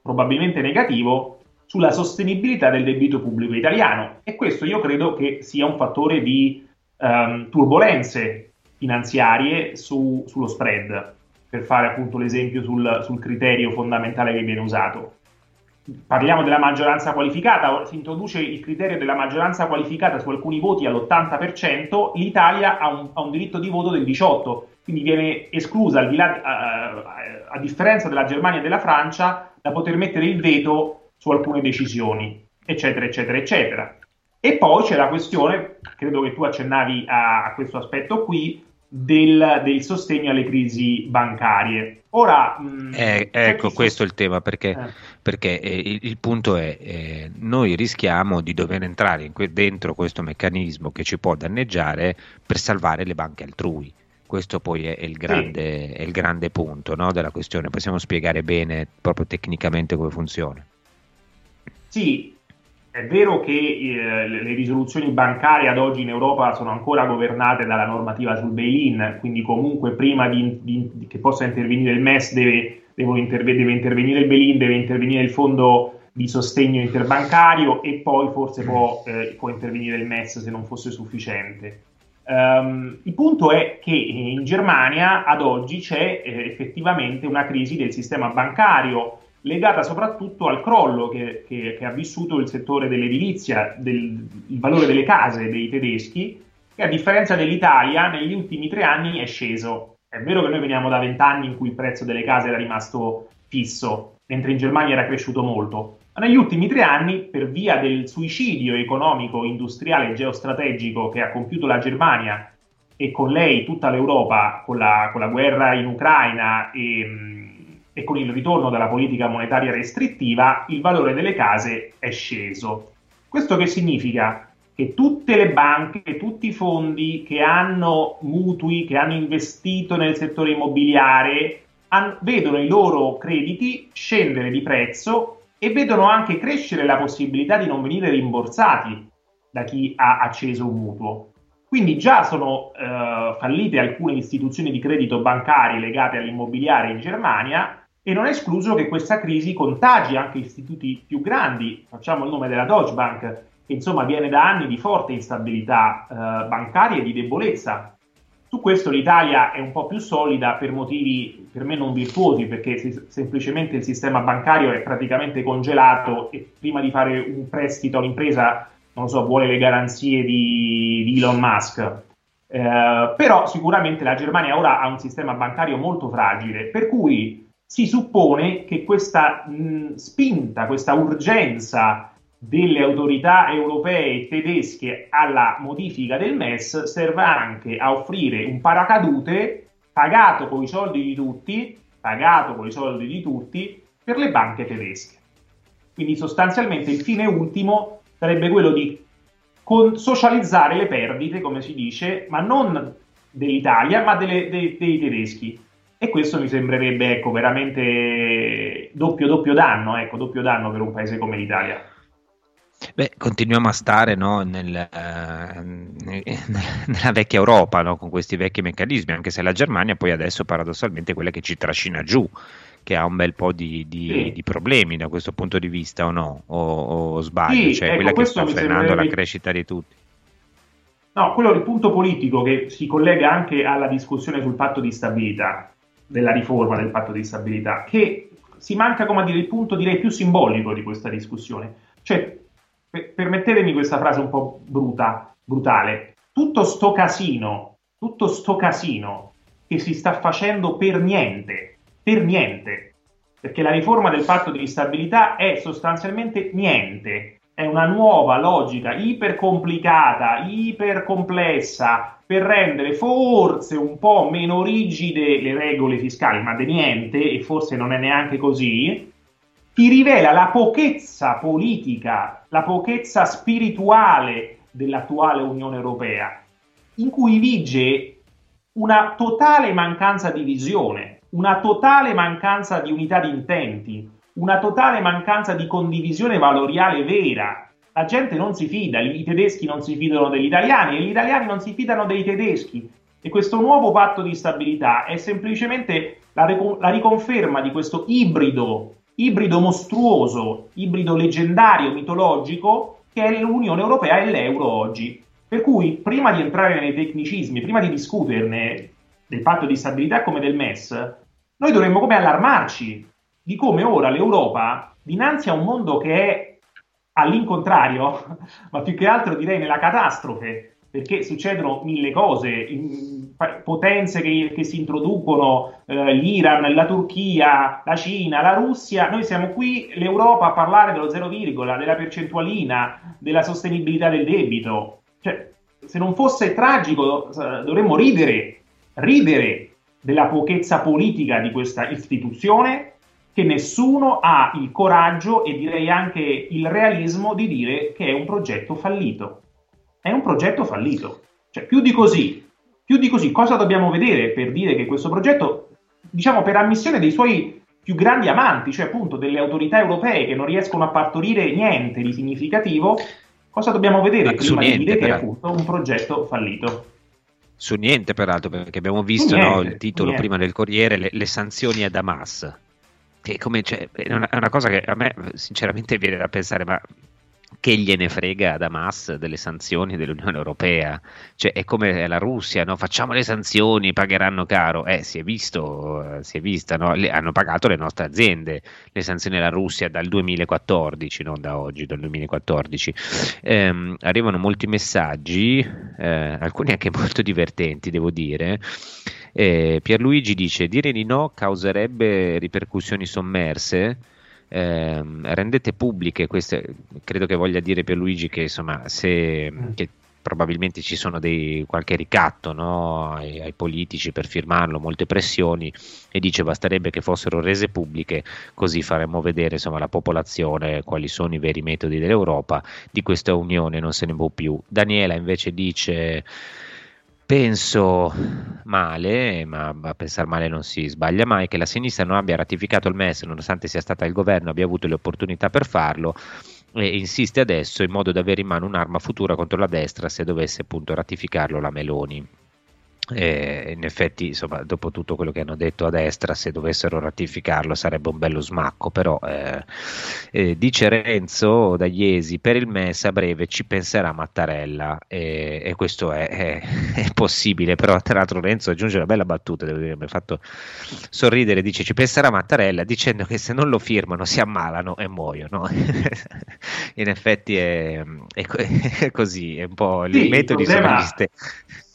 probabilmente negativo sulla sostenibilità del debito pubblico italiano. E questo io credo che sia un fattore di um, turbulenze finanziarie su, sullo spread, per fare appunto l'esempio sul, sul criterio fondamentale che viene usato parliamo della maggioranza qualificata, si introduce il criterio della maggioranza qualificata su alcuni voti all'80%, l'Italia ha un, ha un diritto di voto del 18%, quindi viene esclusa, di là, a, a differenza della Germania e della Francia, da poter mettere il veto su alcune decisioni, eccetera, eccetera, eccetera. E poi c'è la questione, credo che tu accennavi a, a questo aspetto qui, del, del, sostegno alle crisi bancarie. Ora, mh, eh, ecco, questo è il tema perché, eh. perché eh, il, il, punto è eh, noi rischiamo di dover entrare que- dentro questo meccanismo che ci può danneggiare per salvare le banche altrui. Questo poi è, è, il, grande, sì. è il, grande, punto no, della questione. Possiamo spiegare bene proprio tecnicamente come funziona? Sì, è vero che eh, le risoluzioni bancarie ad oggi in Europa sono ancora governate dalla normativa sul bail-in, quindi comunque prima di, di, che possa intervenire il MES deve, interve- deve intervenire il bail-in, deve intervenire il fondo di sostegno interbancario e poi forse può, eh, può intervenire il MES se non fosse sufficiente. Um, il punto è che in Germania ad oggi c'è eh, effettivamente una crisi del sistema bancario legata soprattutto al crollo che, che, che ha vissuto il settore dell'edilizia, del, il valore delle case dei tedeschi, che a differenza dell'Italia negli ultimi tre anni è sceso. È vero che noi veniamo da vent'anni in cui il prezzo delle case era rimasto fisso, mentre in Germania era cresciuto molto. Ma negli ultimi tre anni, per via del suicidio economico, industriale e geostrategico che ha compiuto la Germania e con lei tutta l'Europa, con la, con la guerra in Ucraina e, e con il ritorno della politica monetaria restrittiva il valore delle case è sceso. Questo che significa? Che tutte le banche, tutti i fondi che hanno mutui, che hanno investito nel settore immobiliare, han- vedono i loro crediti scendere di prezzo e vedono anche crescere la possibilità di non venire rimborsati da chi ha acceso un mutuo. Quindi già sono eh, fallite alcune istituzioni di credito bancarie legate all'immobiliare in Germania e non è escluso che questa crisi contagi anche istituti più grandi. Facciamo il nome della Deutsche Bank, che insomma viene da anni di forte instabilità eh, bancaria e di debolezza. Su questo l'Italia è un po' più solida per motivi per me non virtuosi, perché si- semplicemente il sistema bancario è praticamente congelato e prima di fare un prestito all'impresa, non so, vuole le garanzie di, di Elon Musk. Eh, però sicuramente la Germania ora ha un sistema bancario molto fragile, per cui si suppone che questa mh, spinta, questa urgenza delle autorità europee e tedesche alla modifica del MES serva anche a offrire un paracadute pagato con i soldi di tutti, pagato con i soldi di tutti per le banche tedesche. Quindi sostanzialmente il fine ultimo sarebbe quello di con- socializzare le perdite, come si dice, ma non dell'Italia, ma delle- dei, dei tedeschi. E questo mi sembrerebbe ecco, veramente doppio, doppio danno, ecco, doppio danno per un paese come l'Italia. Beh, continuiamo a stare no, nel, eh, ne- nella vecchia Europa no, con questi vecchi meccanismi, anche se la Germania poi adesso paradossalmente è quella che ci trascina giù, che ha un bel po' di, di- Sì. di problemi da questo punto di vista o no? O, o sbaglio? Sì, cioè ecco, quella che sta frenando la sembrerebbe- crescita di tutti. No, quello è il punto politico che si collega anche alla discussione sul patto di stabilità, della riforma del patto di stabilità, che si manca, come a dire, il punto direi più simbolico di questa discussione. Cioè, per- permettetemi questa frase un po' bruta, brutale, tutto sto casino, tutto sto casino che si sta facendo per niente, per niente, perché la riforma del patto di stabilità è sostanzialmente niente, è una nuova logica ipercomplicata, ipercomplessa per rendere forse un po' meno rigide le regole fiscali, ma di niente, e forse non è neanche così, ti rivela la pochezza politica, la pochezza spirituale dell'attuale Unione Europea, in cui vige una totale mancanza di visione, una totale mancanza di unità di intenti, una totale mancanza di condivisione valoriale vera. La gente non si fida, i tedeschi non si fidano degli italiani e gli italiani non si fidano dei tedeschi. E questo nuovo patto di stabilità è semplicemente la, rico- la riconferma di questo ibrido, ibrido mostruoso, ibrido leggendario, mitologico, che è l'Unione Europea e l'euro oggi. Per cui, prima di entrare nei tecnicismi, prima di discuterne del patto di stabilità come del MES, noi dovremmo come allarmarci di come ora l'Europa, dinanzi a un mondo che è all'incontrario, ma più che altro direi nella catastrofe, perché succedono mille cose, potenze che, che si introducono, eh, l'Iran, la Turchia, la Cina, la Russia, noi siamo qui, l'Europa, a parlare dello zero virgola, della percentualina, della sostenibilità del debito. Cioè, se non fosse tragico, eh, dovremmo ridere, ridere della pochezza politica di questa istituzione che nessuno ha il coraggio e direi anche il realismo di dire che è un progetto fallito. È un progetto fallito. Cioè, più di così, più di così, cosa dobbiamo vedere per dire che questo progetto, diciamo, per ammissione dei suoi più grandi amanti, cioè appunto delle autorità europee che non riescono a partorire niente di significativo, cosa dobbiamo vedere su prima di niente, dire che è però. appunto un progetto fallito? Su niente, peraltro, perché abbiamo visto Niente, no, il titolo niente. prima del Corriere, le, le sanzioni ad Hamas. Che come, cioè, è, una, è una cosa che a me sinceramente viene da pensare, ma che gliene frega ad Hamas delle sanzioni dell'Unione Europea? Cioè, è come la Russia, no? facciamo le sanzioni, pagheranno caro. Eh, si è visto, eh, si è vista, no? Le- hanno pagato le nostre aziende le sanzioni alla Russia dal 2014, non da oggi, dal 2014. Ehm, arrivano molti messaggi, eh, alcuni anche molto divertenti, devo dire. Eh, Pierluigi dice: Dire di no causerebbe ripercussioni sommerse. Ehm, rendete pubbliche queste, credo che voglia dire Pierluigi che insomma, se che probabilmente ci sono dei, qualche ricatto no, ai, ai politici per firmarlo, molte pressioni, e dice basterebbe che fossero rese pubbliche, così faremmo vedere insomma, alla popolazione quali sono i veri metodi dell'Europa, di questa unione non se ne può più. Daniela invece dice Penso male, ma a pensare male non si sbaglia mai, che la sinistra non abbia ratificato il MES nonostante sia stata il governo, abbia avuto le opportunità per farlo e insiste adesso in modo da avere in mano un'arma futura contro la destra se dovesse appunto ratificarlo la Meloni. Eh, in effetti, insomma, dopo tutto quello che hanno detto a destra, se dovessero ratificarlo sarebbe un bello smacco. Però eh, eh, dice Renzo da Iesi: per il MES a breve ci penserà Mattarella, e, questo è, è, è, possibile. Però, tra l'altro, Renzo aggiunge una bella battuta, devo dire, mi ha fatto sorridere. Dice: Ci penserà Mattarella dicendo che se non lo firmano si ammalano e muoiono. in effetti è, è, così, è un po' Sì, il problema- sono gli stessi.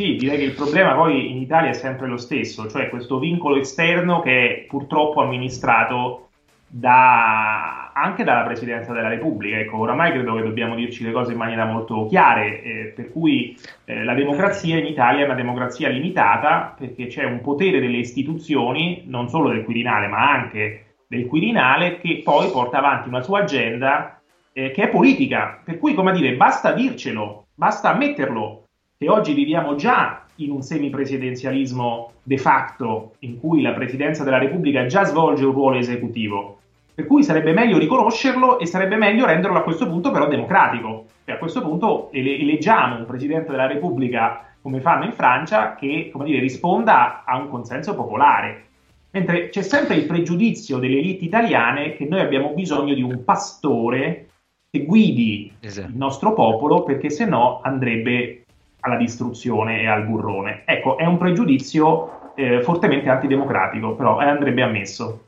Sì, direi che il problema poi in Italia è sempre lo stesso, cioè questo vincolo esterno che è purtroppo amministrato da- anche dalla Presidenza della Repubblica. Ecco, oramai credo che dobbiamo dirci le cose in maniera molto chiare, eh, per cui eh, la democrazia in Italia è una democrazia limitata perché c'è un potere delle istituzioni, non solo del Quirinale, ma anche del Quirinale, che poi porta avanti una sua agenda eh, che è politica. Per cui, come dire, basta dircelo, basta ammetterlo che oggi viviamo già in un semipresidenzialismo de facto in cui la Presidenza della Repubblica già svolge un ruolo esecutivo. Per cui sarebbe meglio riconoscerlo e sarebbe meglio renderlo a questo punto però democratico. Cioè, a questo punto ele- eleggiamo un Presidente della Repubblica come fanno in Francia che come dire, risponda a un consenso popolare. Mentre c'è sempre il pregiudizio delle elite italiane che noi abbiamo bisogno di un pastore che guidi il nostro popolo perché se no andrebbe alla distruzione e al burrone. Ecco, è un pregiudizio eh, fortemente antidemocratico, però eh, andrebbe ammesso.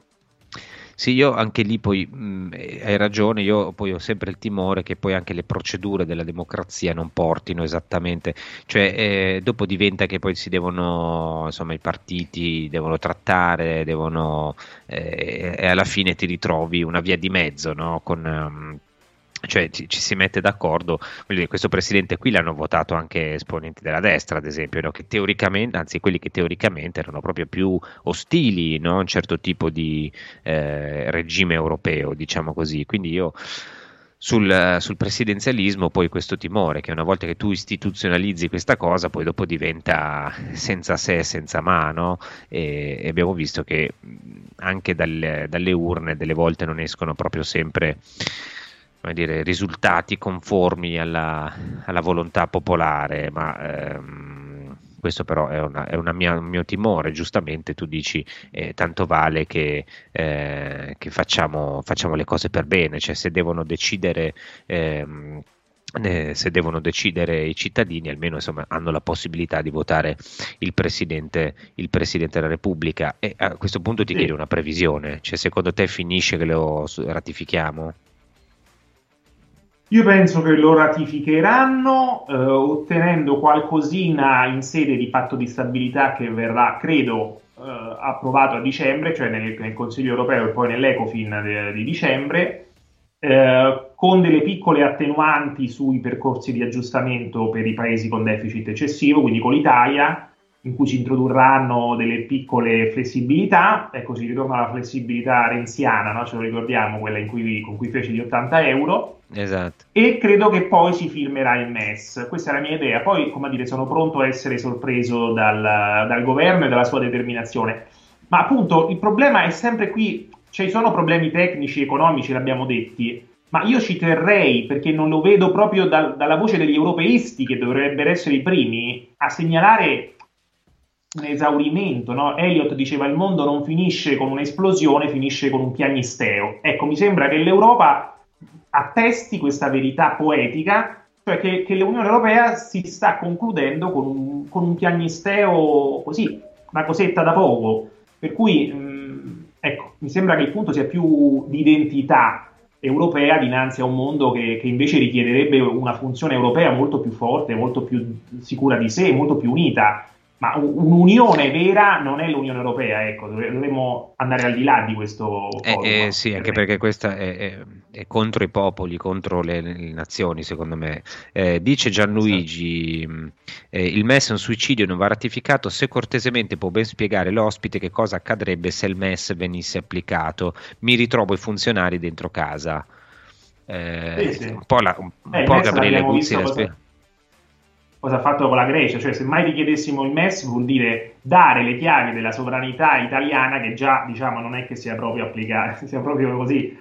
Sì, io anche lì poi mh, eh, hai ragione, io poi ho sempre il timore che poi anche le procedure della democrazia non portino esattamente, cioè eh, dopo diventa che poi si devono, insomma, i partiti devono trattare, devono, eh, e alla fine ti ritrovi una via di mezzo, no? Con, ehm, cioè ci, ci si mette d'accordo, dire, questo presidente qui l'hanno votato anche esponenti della destra, ad esempio, no? che teoricamente, anzi quelli che teoricamente erano proprio più ostili no? a un certo tipo di eh, regime europeo, diciamo così. Quindi io sul, sul presidenzialismo poi questo timore che una volta che tu istituzionalizzi questa cosa poi dopo diventa senza se, senza mano e, e abbiamo visto che anche dalle, dalle urne delle volte non escono proprio sempre come dire, risultati conformi alla, alla volontà popolare, ma ehm, questo però è, una, è una mia- un mio timore, giustamente tu dici eh, tanto vale che, eh, che facciamo, facciamo le cose per bene, cioè se devono decidere... ehm, eh, se devono decidere i cittadini, almeno insomma, hanno la possibilità di votare il presidente, il presidente della Repubblica. E a questo punto ti Sì. chiedo una previsione: cioè, secondo te finisce che lo ratifichiamo? Io penso che lo ratificheranno eh, ottenendo qualcosina in sede di patto di stabilità che verrà, credo, eh, approvato a dicembre, cioè nel, nel Consiglio europeo e poi nell'Ecofin de- di dicembre, eh, con delle piccole attenuanti sui percorsi di aggiustamento per i paesi con deficit eccessivo, quindi con l'Italia, in cui si introdurranno delle piccole flessibilità, ecco si ritorna alla flessibilità renziana, no? ce lo ricordiamo, quella in cui- con cui fece gli 80 euro, Esatto. e credo che poi si firmerà il MES. Questa è la mia idea. Poi, come dire, sono pronto a essere sorpreso dal, dal governo e dalla sua determinazione. Ma appunto il problema è sempre qui, ci sono problemi tecnici, economici, l'abbiamo detti, ma io ci terrei, perché non lo vedo proprio dal- dalla voce degli europeisti, che dovrebbero essere i primi, a segnalare un esaurimento. No? Elliot diceva il mondo non finisce con un'esplosione, finisce con un piagnisteo. Ecco, mi sembra che l'Europa attesti questa verità poetica, cioè che, che l'Unione Europea si sta concludendo con un, con un piagnisteo così, una cosetta da poco. Per cui, mh, ecco, mi sembra che il punto sia più di identità europea dinanzi a un mondo che, che invece richiederebbe una funzione europea molto più forte, molto più sicura di sé, molto più unita. Ma un'unione vera non è l'Unione Europea, ecco, dovremmo andare al di là di questo Eh, forum. eh, sì, anche perché questa è, è- è contro i popoli, contro le, le nazioni, secondo me. Eh, dice Gianluigi: mh, eh, il MES è un suicidio, non va ratificato. Se cortesemente può ben spiegare l'ospite che cosa accadrebbe se il MES venisse applicato. Mi ritrovo i funzionari dentro casa. Eh, Sì, sì. Un po', la, un, Eh, po' Gabriele Guzzi la spiega. Cosa ha fatto con la Grecia, cioè se mai richiedessimo il MES vuol dire dare le chiavi della sovranità italiana che già diciamo non è che sia proprio applicata, sia proprio così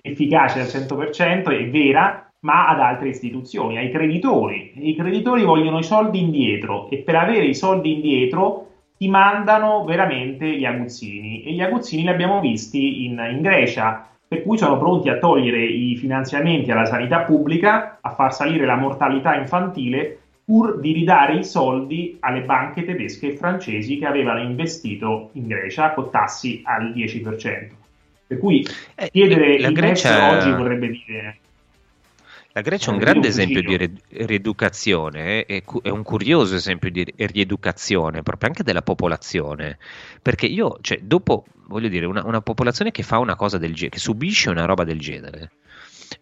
efficace al 100%, è vera, ma ad altre istituzioni, ai creditori. I creditori vogliono i soldi indietro e per avere i soldi indietro ti mandano veramente gli aguzzini e gli aguzzini li abbiamo visti in, in Grecia, per cui sono pronti a togliere i finanziamenti alla sanità pubblica, a far salire la mortalità infantile pur di ridare i soldi alle banche tedesche e francesi che avevano investito in Grecia con tassi al 10%. Per cui Eh, chiedere la il Grecia- oggi vorrebbe dire La Grecia è un grande io esempio di rieducazione, eh, è un curioso esempio di rieducazione proprio anche della popolazione, perché io, cioè, dopo, voglio dire, una, una popolazione che fa una cosa del genere, che subisce una roba del genere,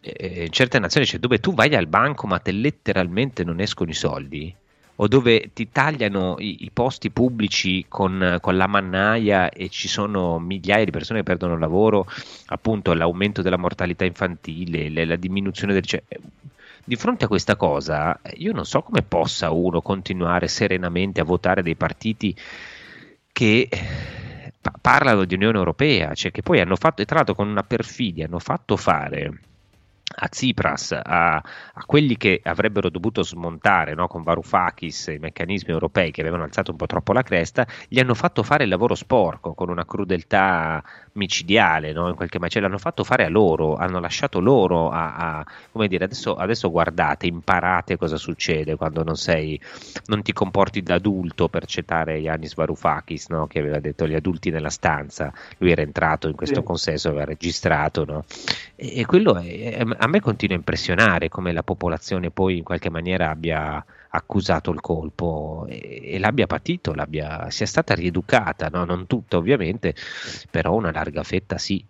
eh, in certe nazioni, cioè, dove tu vai al banco ma te letteralmente non escono i soldi, o dove ti tagliano i, i posti pubblici con, con la mannaia e ci sono migliaia di persone che perdono il lavoro, appunto l'aumento della mortalità infantile, le- la diminuzione del... Cioè, di fronte a questa cosa, io non so come possa uno continuare serenamente a votare dei partiti che eh, pa- parlano di Unione Europea, cioè che poi hanno fatto, e tra l'altro con una perfidia, hanno fatto fare a Tsipras, a, a quelli che avrebbero dovuto smontare no, con Varoufakis i meccanismi europei che avevano alzato un po' troppo la cresta, gli hanno fatto fare il lavoro sporco con una crudeltà micidiale, no, in qualche maniera, l'hanno fatto fare a loro, hanno lasciato loro a, a- come dire, adesso, adesso guardate, imparate cosa succede quando non sei, non ti comporti da adulto per citare Yanis Varoufakis, no, che aveva detto gli adulti nella stanza, lui era entrato in questo Sì. consesso, aveva registrato, no? E, e quello è- è- a me continua a impressionare come la popolazione poi in qualche maniera abbia accusato il colpo e, e l'abbia patito, l'abbia, sia stata rieducata, no? non tutta ovviamente, però una larga fetta sì.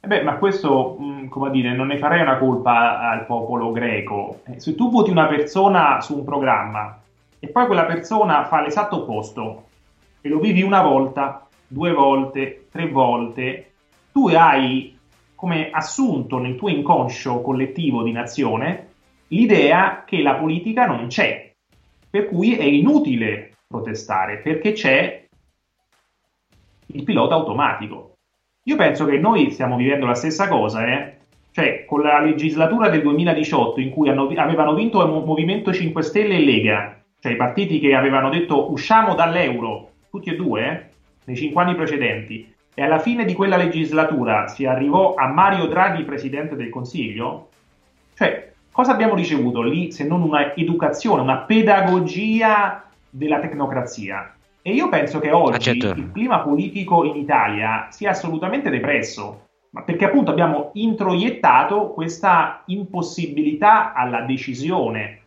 Eh Beh, ma questo, mh, come dire, non ne farei una colpa al popolo greco. Eh, Se tu voti una persona su un programma e poi quella persona fa l'esatto opposto e lo vivi una volta, due volte, tre volte, tu hai come assunto nel tuo inconscio collettivo di nazione l'idea che la politica non c'è, per cui è inutile protestare perché c'è il pilota automatico. Io penso che noi stiamo vivendo la stessa cosa, eh? Cioè, con la legislatura del 2018 in cui hanno- avevano vinto il Mo- Movimento 5 Stelle e Lega, cioè i partiti che avevano detto usciamo dall'euro, tutti e due, eh, nei cinque anni precedenti, e alla fine di quella legislatura si arrivò a Mario Draghi presidente del Consiglio, cioè, cosa abbiamo ricevuto lì se non una educazione, una pedagogia della tecnocrazia? E io penso che oggi Ah, certo. il clima politico in Italia sia assolutamente depresso, ma perché appunto abbiamo introiettato questa impossibilità alla decisione.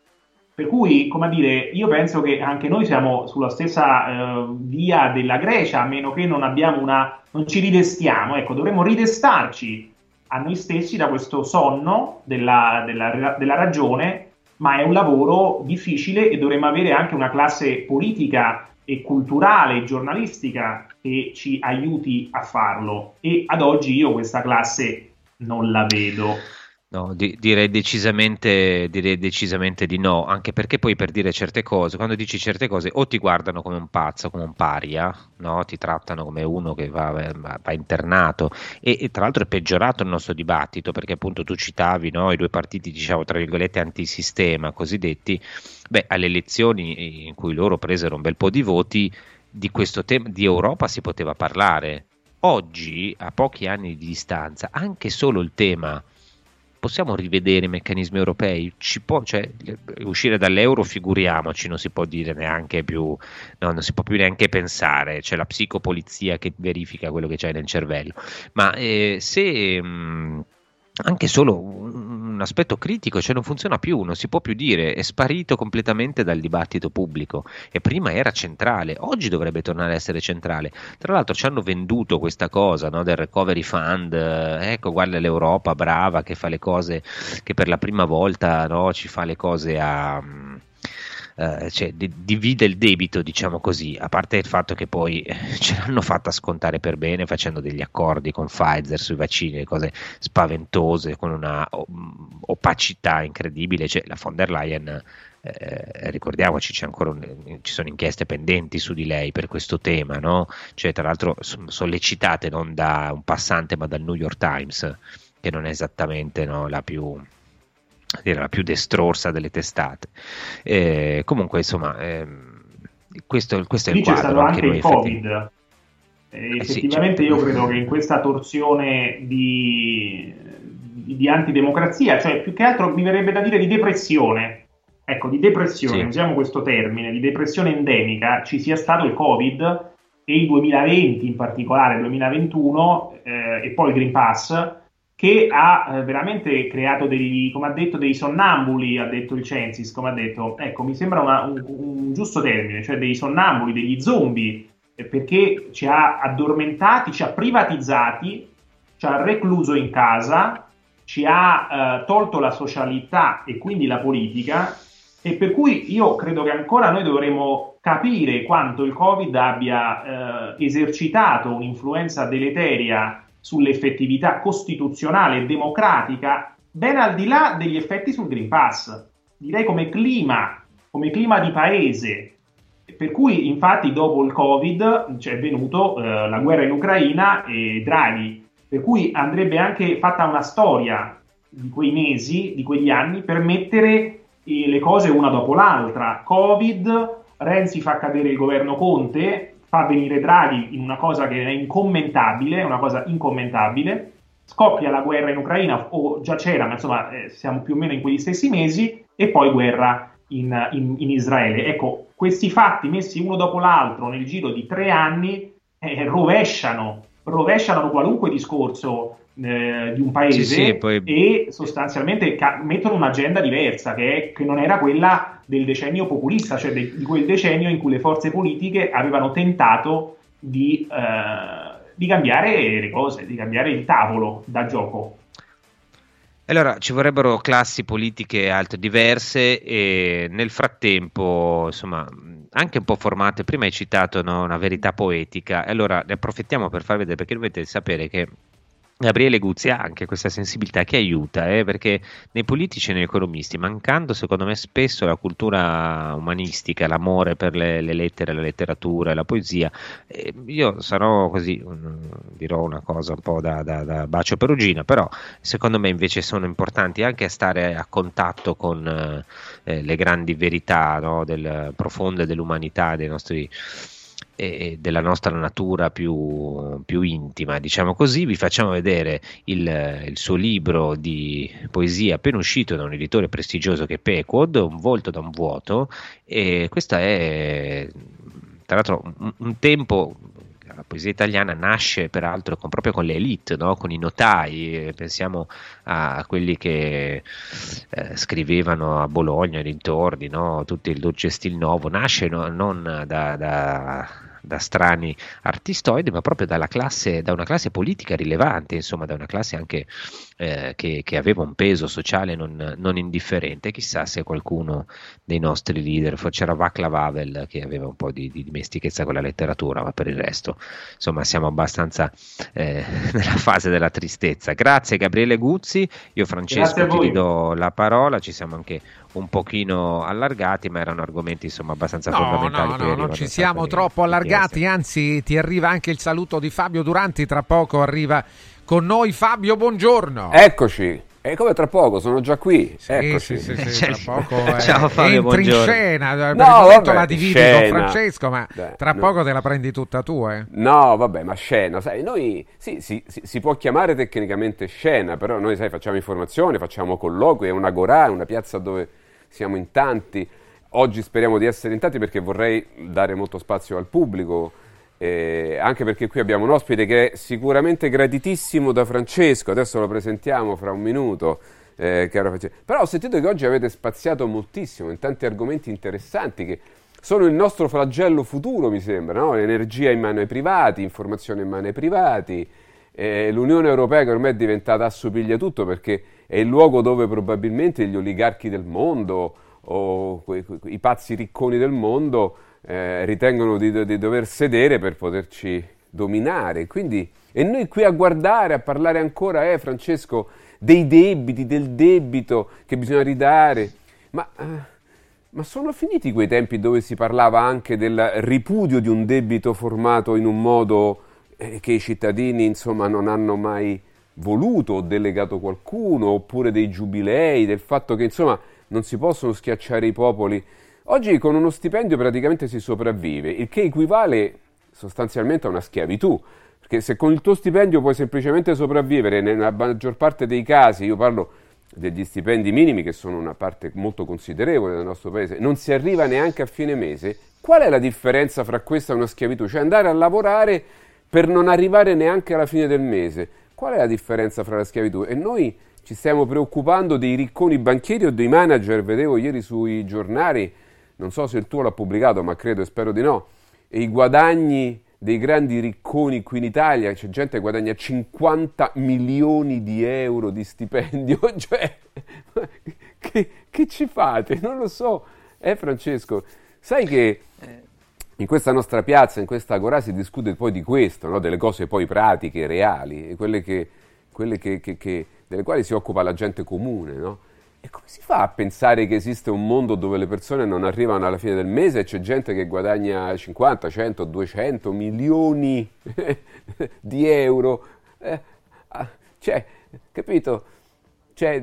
Per cui, come dire, io penso che anche noi siamo sulla stessa eh, via della Grecia, a meno che non abbiamo una. non ci ridestiamo. Ecco, dovremmo ridestarci a noi stessi da questo sonno della, della- della ragione, ma è un lavoro difficile e dovremmo avere anche una classe politica e culturale e giornalistica che ci aiuti a farlo. E ad oggi io questa classe non la vedo. No, di- direi decisamente, direi decisamente di no, anche perché poi per dire certe cose, quando dici certe cose o ti guardano come un pazzo, come un paria, no? Ti trattano come uno che va, va- internato e, e tra l'altro è peggiorato il nostro dibattito perché appunto tu citavi no, i due partiti, diciamo, tra virgolette antisistema cosiddetti, beh, alle elezioni in cui loro presero un bel po' di voti, di questo tema di Europa si poteva parlare. Oggi, a pochi anni di distanza, anche solo il tema possiamo rivedere i meccanismi europei? Può, cioè, uscire dall'euro, figuriamoci, non si può dire neanche più, no, non si può più neanche pensare, c'è la psicopolizia che verifica quello che c'è nel cervello. Ma eh, se mh, anche solo un, aspetto critico, cioè non funziona più, non si può più dire, è sparito completamente dal dibattito pubblico e prima era centrale, oggi dovrebbe tornare a essere centrale. Tra l'altro ci hanno venduto questa cosa no, del recovery fund, eh, ecco guarda l'Europa brava che fa le cose, che per la prima volta no, ci fa le cose a... eh, cioè, di- divide il debito, diciamo così, a parte il fatto che poi eh, ce l'hanno fatta scontare per bene facendo degli accordi con Pfizer sui vaccini, cose spaventose, con una o- opacità incredibile, cioè la von der Leyen eh, ricordiamoci un- ci sono inchieste pendenti su di lei per questo tema, no? Cioè, tra l'altro sollecitate non da un passante ma dal New York Times, che non è esattamente no, la più dire, la più destrorsa delle testate. Eh, comunque, insomma, ehm, questo, questo è il Lì c'è quadro. stato anche il Covid. Eh sì, effettivamente certo. io credo che in questa torsione di, di- di antidemocrazia, cioè più che altro mi verrebbe da dire di depressione, ecco, di depressione, Sì. usiamo questo termine, di depressione endemica, ci sia stato il Covid e il 2020 in particolare, il 2021 eh, e poi il Green Pass, che ha eh, veramente creato degli, come ha detto, dei sonnambuli, ha detto il Censis, come ha detto, ecco, mi sembra una- un, un giusto termine, cioè dei sonnambuli, degli zombie, eh, perché ci ha addormentati, ci ha privatizzati, ci ha recluso in casa, ci ha eh, tolto la socialità e quindi la politica, e per cui io credo che ancora noi dovremo capire quanto il Covid abbia eh, esercitato un'influenza deleteria sull'effettività costituzionale e democratica, ben al di là degli effetti sul Green Pass. Direi come clima, come clima di paese. Per cui, infatti, dopo il Covid c'è venuto eh, la guerra in Ucraina e Draghi. Per cui andrebbe anche fatta una storia di quei mesi, di quegli anni, per mettere eh, le cose una dopo l'altra. Covid, Renzi fa cadere il governo Conte, fa venire Draghi in una cosa che è incommentabile, una cosa incommentabile. Scoppia la guerra in Ucraina, o già c'era, ma insomma eh, siamo più o meno in quegli stessi mesi, e poi guerra in, in- in Israele. Ecco, questi fatti messi uno dopo l'altro nel giro di tre anni eh, rovesciano, rovesciano qualunque discorso eh, di un paese Sì, sì, poi- e sostanzialmente ca- mettono un'agenda diversa che, è- che non era quella del decennio populista, cioè de- di quel decennio in cui le forze politiche avevano tentato di, eh, di cambiare le cose, di cambiare il tavolo da gioco. Allora, ci vorrebbero classi politiche altre diverse e nel frattempo, insomma, anche un po' formate. Prima hai citato no, una verità poetica, allora ne approfittiamo per far vedere perché dovete sapere che Gabriele Guzzi ha anche questa sensibilità che aiuta, eh, perché nei politici e negli economisti, mancando secondo me spesso la cultura umanistica, l'amore per le, le lettere, la letteratura e la poesia, eh, io sarò così, mm, dirò una cosa un po' da, da- da bacio perugina, però secondo me invece sono importanti anche stare a contatto con eh, le grandi verità no, del, profonde dell'umanità, dei nostri e della nostra natura più, più intima, diciamo così, vi facciamo vedere il, il suo libro di poesia appena uscito da un editore prestigioso che è Pequod, Un volto da un vuoto, e questo è tra l'altro un, un tempo la poesia italiana nasce peraltro con- proprio con le elite, no? con i notai, eh, pensiamo a quelli che eh, scrivevano a Bologna e dintorni, no? tutto il dolce stil nuovo, nasce no- non da, da- da strani artistoidi, ma proprio dalla classe, da una classe politica rilevante, insomma, da una classe anche eh, che, che aveva un peso sociale non, non indifferente. Chissà se qualcuno dei nostri leader, forse c'era Václav Havel che aveva un po' di, di dimestichezza con la letteratura, ma per il resto, insomma, siamo abbastanza eh, nella fase della tristezza. Grazie Gabriele Guzzi, io Francesco ti ridò la parola, ci siamo anche un pochino allargati, ma erano argomenti insomma abbastanza No, fondamentali. no, no, non ci siamo troppo allargati, anzi ti arriva anche il saluto di Fabio Duranti, tra poco arriva con noi Fabio, buongiorno. Eccoci. E come tra poco, sono già qui. Eccoci. sì, sì, sì, tra poco eh, Ciao Fabio, entri in buongiorno. scena, per No, il momento vabbè, la dividi scena. con Francesco, ma Dai, tra no. poco te la prendi tutta tu, eh. No, vabbè, ma scena, sai, noi sì, sì, sì, si può chiamare tecnicamente scena, però noi, sai, facciamo informazione, facciamo colloqui, è una gorà, è una piazza dove siamo in tanti. Oggi speriamo di essere in tanti perché vorrei dare molto spazio al pubblico, eh, anche perché qui abbiamo un ospite che è sicuramente graditissimo da Francesco, adesso lo presentiamo fra un minuto. eh. Però ho sentito che oggi avete spaziato moltissimo in tanti argomenti interessanti che sono il nostro flagello futuro, mi sembra, no? Energia in mano ai privati, informazione in mano ai privati, eh, l'Unione Europea che ormai è diventata assopiglia tutto perché è il luogo dove probabilmente gli oligarchi del mondo o quei, quei- i pazzi ricconi del mondo eh, ritengono di, di dover sedere per poterci dominare. Quindi, e noi qui a guardare, a parlare ancora, eh, Francesco, dei debiti, del debito che bisogna ridare. Ma, eh, ma sono finiti quei tempi dove si parlava anche del ripudio di un debito formato in un modo eh, che i cittadini, insomma, non hanno mai voluto o delegato qualcuno, oppure dei giubilei, del fatto che, insomma, non si possono schiacciare i popoli. Oggi con uno stipendio praticamente si sopravvive, il che equivale sostanzialmente a una schiavitù. Perché se con il tuo stipendio puoi semplicemente sopravvivere, nella maggior parte dei casi, io parlo degli stipendi minimi, che sono una parte molto considerevole del nostro paese, non si arriva neanche a fine mese, qual è la differenza fra questa e una schiavitù? Cioè andare a lavorare per non arrivare neanche alla fine del mese. Qual è la differenza fra la schiavitù? E noi ci stiamo preoccupando dei ricconi banchieri o dei manager, vedevo ieri sui giornali, non so se il tuo l'ha pubblicato, ma credo e spero di no, e i guadagni dei grandi ricconi qui in Italia, c'è gente che guadagna 50 milioni di euro di stipendio, cioè, che, che ci fate? Non lo so, eh Francesco? Sai che in questa nostra piazza, in questa agora si discute poi di questo, no? delle cose poi pratiche, reali, quelle, che, quelle che- che- delle quali si occupa la gente comune. No? E come si fa a pensare che esiste un mondo dove le persone non arrivano alla fine del mese e c'è gente che guadagna 50, 100, 200 milioni di euro? Eh, ah, cioè, capito? Cioè,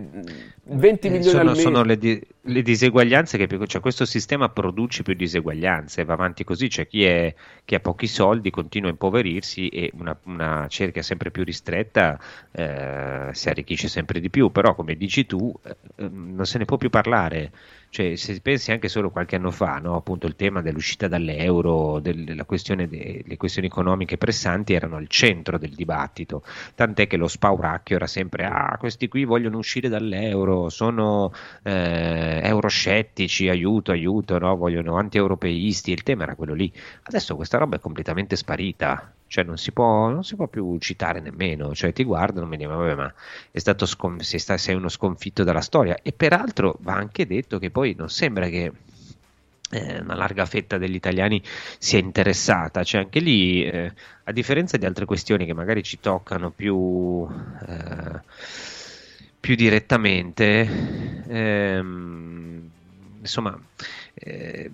20 Eh, milioni sono, al mese. sono le, di- le diseguaglianze che cioè questo sistema produce più diseguaglianze, va avanti così, cioè chi, è- chi ha pochi soldi continua a impoverirsi e una, una cerchia sempre più ristretta eh, si arricchisce sempre di più, però come dici tu eh, ehm, non se ne può più parlare. Cioè, se pensi anche solo qualche anno fa, no, appunto il tema dell'uscita dall'euro, del- della questione de- le questioni economiche pressanti erano al centro del dibattito, tant'è che lo spauracchio era sempre ah, questi qui vogliono uscire dall'euro, sono eh, euroscettici, aiuto, aiuto, no? vogliono anti-europeisti, il tema era quello lì. Adesso questa roba è completamente sparita, cioè non si può, non si può più citare nemmeno, cioè ti guardano e dicono vabbè ma è stato scon- sei, sta- sei uno sconfitto dalla storia. E peraltro va anche detto che poi non sembra che eh, una larga fetta degli italiani sia interessata, cioè anche lì, eh, a differenza di altre questioni che magari ci toccano più, eh, più direttamente, ehm, insomma, eh,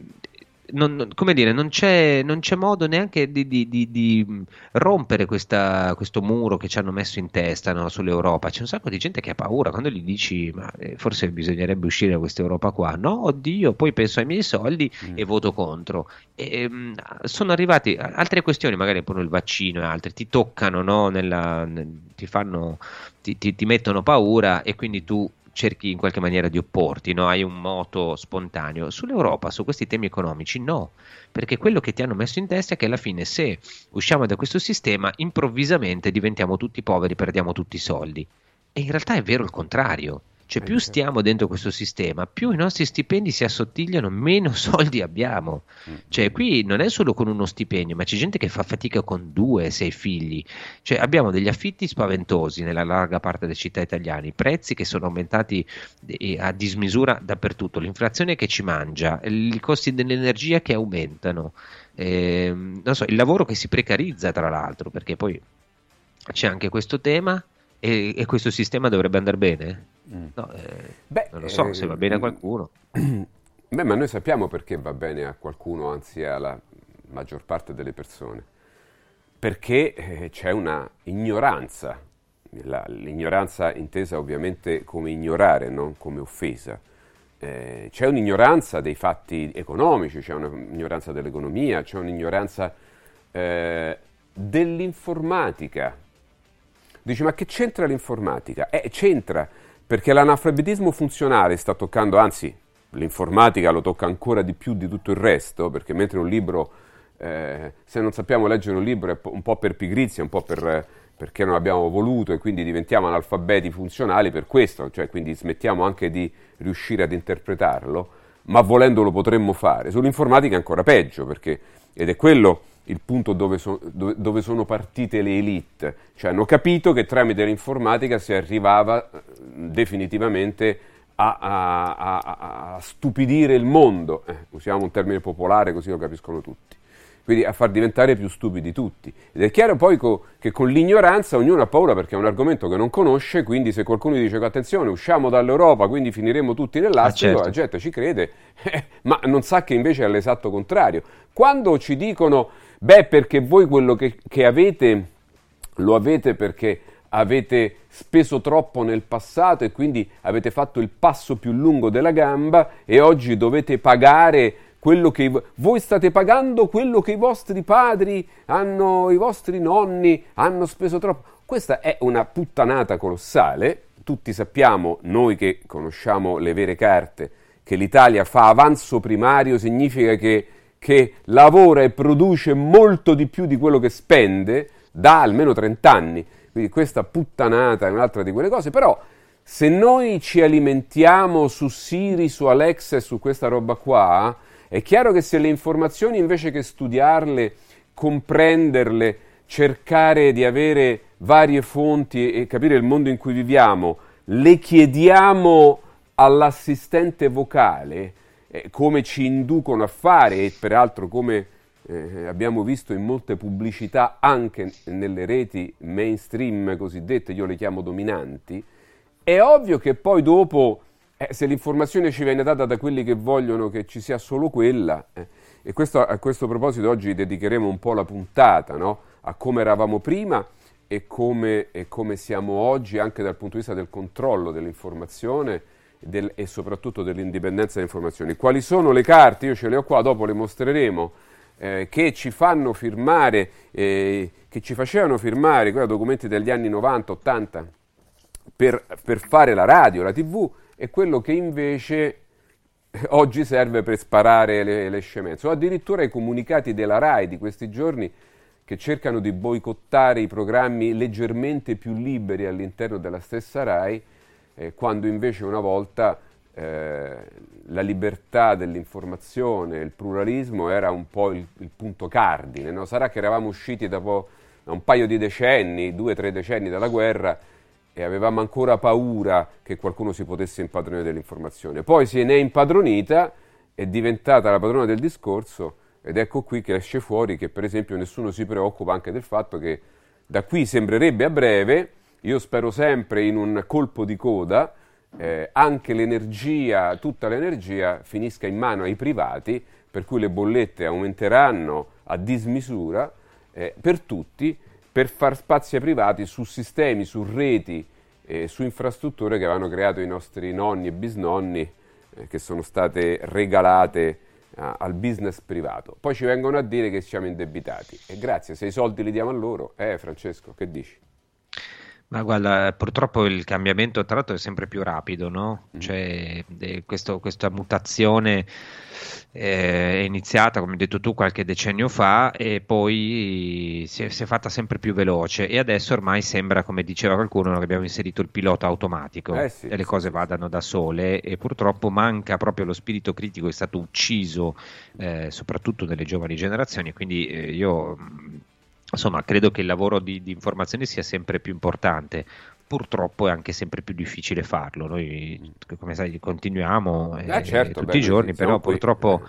non, come dire, non c'è, non c'è modo neanche di, di- di- di, mh, rompere questa- questo muro che ci hanno messo in testa no, sull'Europa. C'è un sacco di gente che ha paura quando gli dici: Ma eh, forse bisognerebbe uscire da questa Europa qua. No, oddio, poi penso ai miei soldi e voto contro. E, mh, sono arrivati altre questioni, magari poi il vaccino e altre, ti toccano, no, nella- nel- ti fanno, ti, ti- ti mettono paura e quindi tu cerchi in qualche maniera di opporti, no? hai un moto spontaneo. Sull'Europa, su questi temi economici, no, perché quello che ti hanno messo in testa è che alla fine se usciamo da questo sistema, improvvisamente diventiamo tutti poveri, perdiamo tutti i soldi. E in realtà è vero il contrario. Cioè, più stiamo dentro questo sistema, più i nostri stipendi si assottigliano, meno soldi abbiamo. Cioè, qui non è solo con uno stipendio, ma c'è gente che fa fatica con due, sei figli. Cioè, abbiamo degli affitti spaventosi nella larga parte delle città italiane, i prezzi che sono aumentati eh, a dismisura dappertutto, l'inflazione che ci mangia, i costi dell'energia che aumentano, non so, il lavoro che si precarizza, tra l'altro, perché poi c'è anche questo tema. E, e questo sistema dovrebbe andare bene? No, eh, non lo so, eh, se va bene a qualcuno. Beh, ma noi sappiamo perché va bene a qualcuno, anzi alla maggior parte delle persone. Perché eh, c'è una ignoranza, La- l'ignoranza intesa ovviamente come ignorare, non come offesa. Eh, c'è un'ignoranza dei fatti economici, c'è un'ignoranza dell'economia, c'è un'ignoranza eh, dell'informatica. Dici, ma che c'entra l'informatica? Eh, c'entra, perché l'analfabetismo funzionale sta toccando, anzi, l'informatica lo tocca ancora di più di tutto il resto, perché mentre un libro, eh, se non sappiamo leggere un libro è un po' per pigrizia, un po' per, perché non abbiamo voluto e quindi diventiamo analfabeti funzionali per questo, cioè quindi smettiamo anche di riuscire ad interpretarlo, ma volendo lo potremmo fare. Sull'informatica è ancora peggio, perché, ed è quello il punto dove, so- dove- dove sono partite le elite, cioè hanno capito che tramite l'informatica si arrivava eh, definitivamente a, a- a- a- stupidire il mondo, eh, usiamo un termine popolare così lo capiscono tutti, quindi a far diventare più stupidi tutti. Ed è chiaro poi co- che con l'ignoranza ognuno ha paura perché è un argomento che non conosce, quindi se qualcuno dice attenzione, usciamo dall'Europa, quindi finiremo tutti nell'astico, certo. la gente ci crede, ma non sa che invece è l'esatto contrario. Quando ci dicono, beh, perché voi quello che, che avete lo avete perché avete speso troppo nel passato e quindi avete fatto il passo più lungo della gamba e oggi dovete pagare quello che voi state pagando quello che i vostri padri hanno, i vostri nonni hanno speso troppo. Questa è una puttanata colossale. Tutti sappiamo, noi che conosciamo le vere carte, che l'Italia fa avanzo primario significa che, che lavora e produce molto di più di quello che spende da almeno 30 anni. Quindi questa puttanata è un'altra di quelle cose, però se noi ci alimentiamo su Siri, su Alexa e su questa roba qua, è chiaro che se le informazioni invece che studiarle, comprenderle, cercare di avere varie fonti e capire il mondo in cui viviamo, le chiediamo all'assistente vocale, eh, come ci inducono a fare e peraltro come eh, abbiamo visto in molte pubblicità anche nelle reti mainstream cosiddette, io le chiamo dominanti, è ovvio che poi dopo, eh, se l'informazione ci viene data da quelli che vogliono che ci sia solo quella, eh, e questo, a questo proposito oggi dedicheremo un po' la puntata no? a come eravamo prima e come, e come siamo oggi anche dal punto di vista del controllo dell'informazione del- e soprattutto dell'indipendenza delle informazioni. Quali sono le carte? Io ce le ho qua, dopo le mostreremo, eh, che ci fanno firmare, eh, che ci facevano firmare, quei documenti degli anni 90-80 per, per fare la radio, la tv, e quello che invece oggi serve per sparare le, le scemenze. O addirittura i comunicati della RAI di questi giorni che cercano di boicottare i programmi leggermente più liberi all'interno della stessa RAI, eh, quando invece una volta eh, la libertà dell'informazione, il pluralismo era un po' il, il punto cardine. no? Sarà che eravamo usciti da, po- da un paio di decenni, due o tre decenni dalla guerra, e avevamo ancora paura che qualcuno si potesse impadronire dell'informazione. Poi se ne è impadronita, è diventata la padrona del discorso ed ecco qui che esce fuori che per esempio nessuno si preoccupa anche del fatto che da qui sembrerebbe a breve, io spero sempre in un colpo di coda, eh, anche l'energia, tutta l'energia finisca in mano ai privati, per cui le bollette aumenteranno a dismisura eh, per tutti, per far spazi ai privati su sistemi, su reti, eh, su infrastrutture che avevano creato i nostri nonni e bisnonni, eh, che sono state regalate a- al business privato. Poi ci vengono a dire che siamo indebitati. E grazie, se i soldi li diamo a loro, eh Francesco, che dici? Ma guarda, purtroppo il cambiamento tra l'altro è sempre più rapido, no? Mm. Cioè, eh, questo- questa mutazione eh, è iniziata, come hai detto tu, qualche decennio fa e poi si è, si è fatta sempre più veloce e adesso ormai sembra, come diceva qualcuno, che abbiamo inserito il pilota automatico Eh sì, e le cose vadano da sole e purtroppo manca proprio lo spirito critico, è stato ucciso eh, soprattutto nelle giovani generazioni, quindi eh, io insomma credo che il lavoro di, di informazione sia sempre più importante. Purtroppo è anche sempre più difficile farlo. Noi, come sai, continuiamo eh, Ah, certo, tutti beh, i giorni, però qui, purtroppo,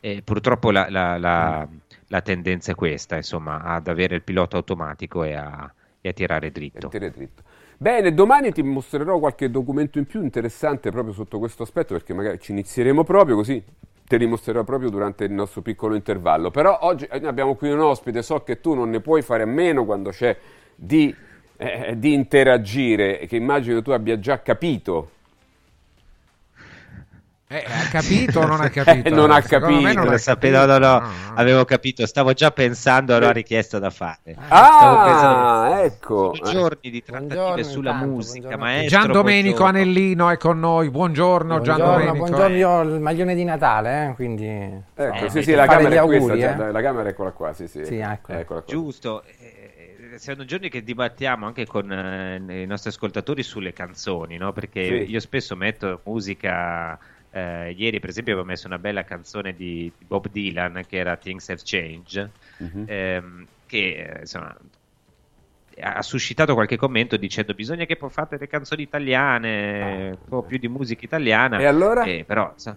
eh, purtroppo la, la- la- la tendenza è questa, insomma, ad avere il pilota automatico e a, e a tirare dritto. Tirare dritto. Bene, domani ti mostrerò qualche documento in più interessante proprio sotto questo aspetto, perché magari ci inizieremo proprio così. Te li mostrerò proprio durante il nostro piccolo intervallo. Però oggi eh, abbiamo qui un ospite, so che tu non ne puoi fare a meno quando c'è di, eh, di interagire, che immagino tu abbia già capito. Eh, ha capito o non ha capito? Eh, non ha Secondo capito. non Lo ha sapevo, capito. no, no, avevo capito, stavo già pensando alla richiesta da fare. Stavo Ah, pensando- ecco. Sono giorni di trattative sulla musica, maestro. Gian Domenico buongiorno. Anellino è con noi. Buongiorno, Gian Buongiorno, Domenico. buongiorno, io ho il maglione di Natale, eh, quindi... Ecco, eh, sì, sì, la camera è questa, auguri, già, eh. la camera eccola qua, sì, sì. Sì, ecco. Eccola qua. Giusto, eh, eh, sono giorni che dibattiamo anche con eh, i nostri ascoltatori sulle canzoni, no? perché Sì. io spesso metto musica. Eh, ieri, per esempio, avevo messo una bella canzone di Bob Dylan che era Things Have Changed, Mhm. ehm, che eh, insomma ha suscitato qualche commento dicendo bisogna che fate le canzoni italiane, un po' più di musica italiana. E allora? Eh, però, sa-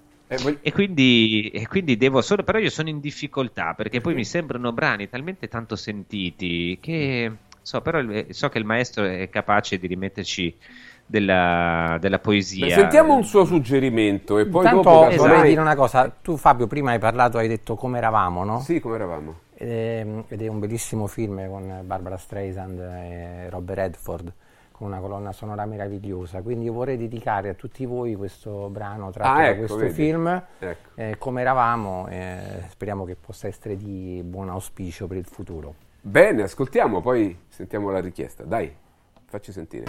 e, quindi, e quindi devo solo, però io sono in difficoltà perché poi mi sembrano brani talmente tanto sentiti che so, però il- so che il maestro è capace di rimetterci della, della poesia. Beh, sentiamo un suo suggerimento e poi Intanto dopo vorrei casomai- dire una cosa, tu Fabio prima hai parlato, hai detto come eravamo, no? Sì, come eravamo. Ed è, ed è un bellissimo film con Barbara Streisand e Robert Redford, con una colonna sonora meravigliosa, quindi io vorrei dedicare a tutti voi questo brano tratto Ah, da ecco, questo vedi. film, Ecco. eh, come eravamo, eh, speriamo che possa essere di buon auspicio per il futuro. Bene, ascoltiamo, poi sentiamo la richiesta. Dai, facci sentire.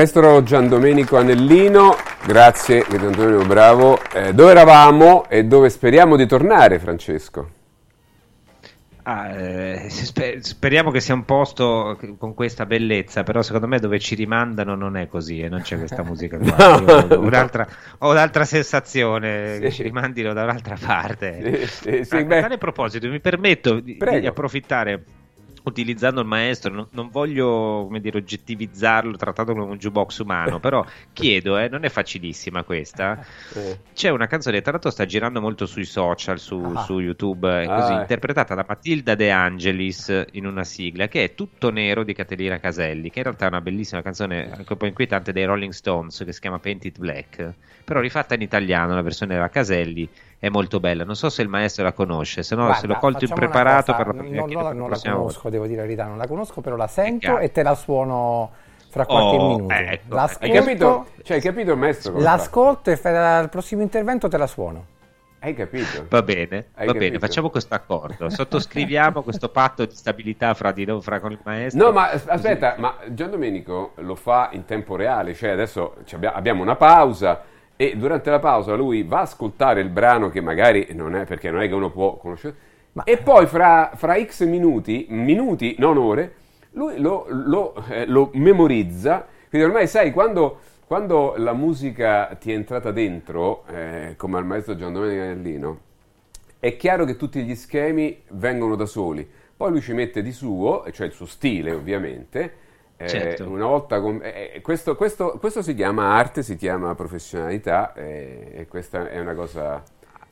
Maestro Gian Domenico Anellino, grazie, Gian Domenico, bravo. Eh, dove eravamo e dove speriamo di tornare, Francesco? Ah, eh, spe- speriamo che sia un posto con questa bellezza, però secondo me dove ci rimandano non è così e non c'è questa musica qua. No, ho, un'altra, ho un'altra sensazione Sì. che ci rimandino da un'altra parte. Sì, sì, sì, a, a tale proposito, mi permetto di, di approfittare. Utilizzando il maestro, non, non voglio come dire, oggettivizzarlo, trattarlo come un jukebox umano, però chiedo, eh, non è facilissima questa. C'è una canzone, tra l'altro sta girando molto sui social, su, Ah. su YouTube, eh, Ah, così, eh. interpretata da Matilda De Angelis in una sigla che è Tutto Nero di Caterina Caselli, che in realtà è una bellissima canzone, anche un po' inquietante, dei Rolling Stones, che si chiama Painted Black, però rifatta in italiano, la versione della Caselli è molto bella. Non so se il maestro la conosce, se no Guarda, se l'ho colto impreparato cosa, per la, non, chiedo non la non la prossima volta. conosco, devo dire la verità, non la conosco, però la sento e te la suono fra qualche Oh, minuto. ecco. L'ascolto, Hai capito? Cioè, hai capito il maestro? come fa? l'ascolto e al prossimo intervento te la suono. Hai capito? Va bene, Hai va bene, capito? facciamo questo accordo. Sottoscriviamo questo patto di stabilità fra di noi, fra con il maestro. No, ma as- aspetta, ma Gian Domenico lo fa in tempo reale, cioè adesso abbiamo una pausa e durante la pausa lui va a ascoltare il brano che magari non è perché non è che uno può conoscere e poi fra, fra x minuti, minuti, non ore, lui lo, lo, eh, lo memorizza, quindi ormai sai quando, quando la musica ti è entrata dentro, eh, come al maestro Gian Domenico Anellino, è chiaro che tutti gli schemi vengono da soli. Poi lui ci mette di suo, cioè il suo stile ovviamente. Eh, Certo. Una volta com- eh, eh, questo, questo- questo si chiama arte, si chiama professionalità eh, e questa è una cosa...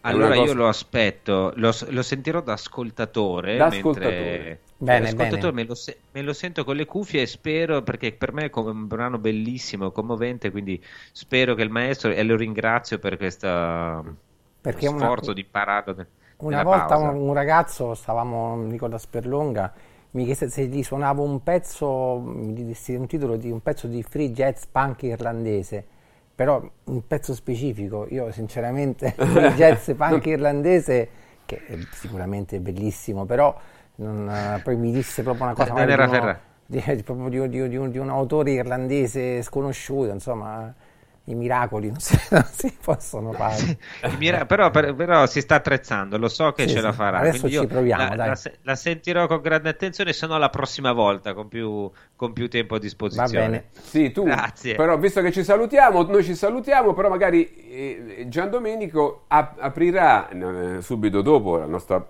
Allora una io cosa- lo aspetto, lo, lo sentirò da ascoltatore. Da mentre- ascoltatore. Bene, da ascoltatore bene. Me, lo se- me lo sento con le cuffie e spero, perché per me è come un brano bellissimo, commovente, quindi spero che il maestro, e lo ringrazio per questo è una- sforzo di impararlo. Una volta pausa. un, un ragazzo, stavamo, non mi ricordo a Sperlonga, se gli suonavo un pezzo, mi un titolo di un pezzo di free jazz punk irlandese, però un pezzo specifico. Io sinceramente free jazz punk irlandese, che è sicuramente bellissimo, però non, eh, poi mi disse proprio una cosa Non era Ferrari. di, proprio di, di- di un, di un autore irlandese sconosciuto, insomma, i miracoli non si, non si possono fare. Mira- però, per- però si sta attrezzando, lo so che Sì, ce la sì. farà. Adesso quindi ci io proviamo, la, dai. la la sentirò con grande attenzione, se no la prossima volta con più, con più tempo a disposizione. Sì, tu. Grazie. Però visto che ci salutiamo, noi ci salutiamo, però magari eh, Gian Domenico ap- aprirà eh, subito dopo la nostra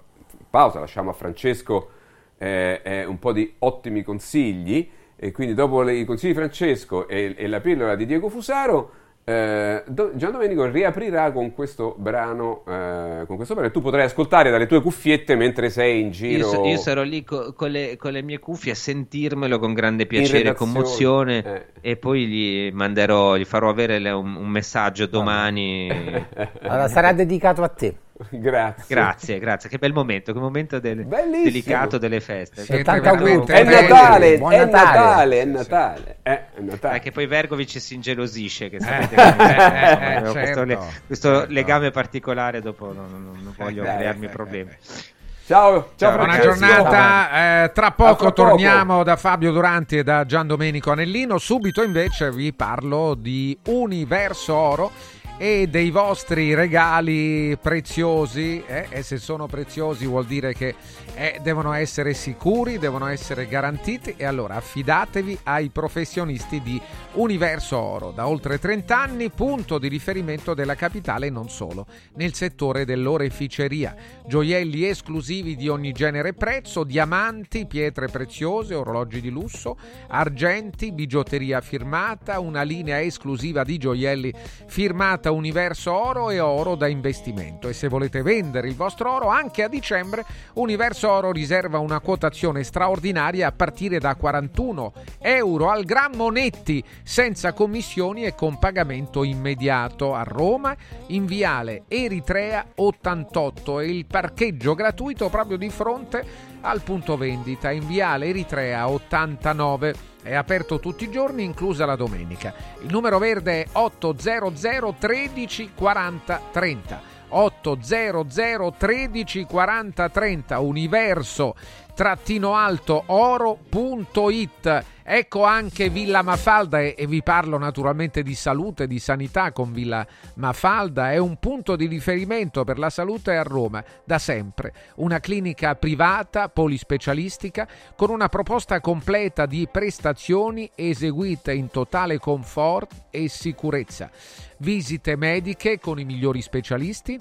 pausa, lasciamo a Francesco eh, eh, un po' di ottimi consigli e quindi dopo le- i consigli di Francesco e, e la pillola di Diego Fusaro eh, Gian Domenico riaprirà con questo brano eh, con questo brano e tu potrai ascoltare dalle tue cuffiette mentre sei in Io, giro so- io sarò lì co- con, le, con le mie cuffie a sentirmelo con grande piacere e commozione eh. e poi gli manderò, gli farò avere le- un, un messaggio domani. Allora, sarà dedicato a te. Grazie. Grazie, grazie. Che bel momento, che momento del- delicato delle feste. Auguri. veramente È. Natale, è Natale. Natale, è Natale, eh, è Natale. È che poi Vergovic si ingelosisce, che sapete Eh, che- eh, avevo certo, questo, le- questo certo. legame particolare dopo non, non- non voglio Eh, crearmi eh, problemi. Ciao, ciao, Buona Francesco. giornata, eh, tra poco fra poco. torniamo da Fabio Duranti e da Gian Domenico Anellino, subito invece vi parlo di Universo Oro e dei vostri regali preziosi eh, e se sono preziosi vuol dire che eh, devono essere sicuri, devono essere garantiti. E allora affidatevi ai professionisti di Universo Oro, da oltre 30 anni punto di riferimento della capitale e non solo, nel settore dell'oreficeria, gioielli esclusivi di ogni genere e prezzo, diamanti, pietre preziose, orologi di lusso, argenti, bigiotteria firmata, una linea esclusiva di gioielli firmata Universo Oro e oro da investimento. E se volete vendere il vostro oro anche a dicembre, Universo Oro riserva una quotazione straordinaria a partire da 41 euro al grammo netti, senza commissioni e con pagamento immediato a Roma, in viale Eritrea 88 e il parcheggio gratuito proprio di fronte al punto vendita in viale Eritrea 89. È aperto tutti i giorni, inclusa la domenica. Il numero verde è 800 13 40 30. 800 13 40 30 universo oro.it ecco anche Villa Mafalda e, vi parlo naturalmente di salute di sanità con Villa Mafalda. È un punto di riferimento per la salute a Roma da sempre. Una clinica privata polispecialistica con una proposta completa di prestazioni eseguite in totale comfort e sicurezza. Visite mediche con i migliori specialisti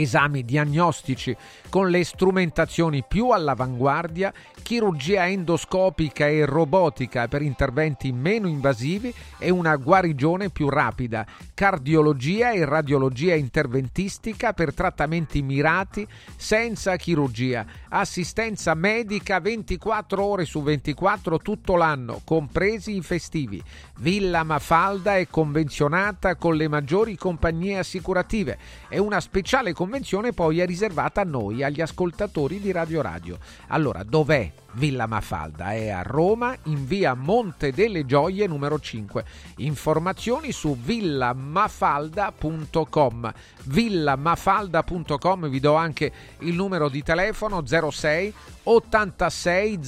esami diagnostici con le strumentazioni più all'avanguardia, chirurgia endoscopica e robotica per interventi meno invasivi e una guarigione più rapida, cardiologia e radiologia interventistica per trattamenti mirati senza chirurgia, assistenza medica 24 ore su 24 tutto l'anno, compresi i festivi. Villa Mafalda è convenzionata con le maggiori compagnie assicurative e una speciale convenzione poi è riservata a noi, agli ascoltatori di Radio Radio. Allora, dov'è Villa Mafalda? È a Roma, in via Monte delle Gioie numero 5. Informazioni su villamafalda.com. Villamafalda.com, vi do anche il numero di telefono 06 86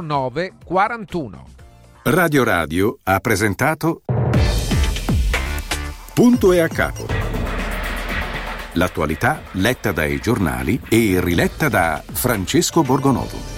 09 41. Radio Radio ha presentato Punto e a capo. L'attualità letta dai giornali e riletta da Francesco Borgonovo.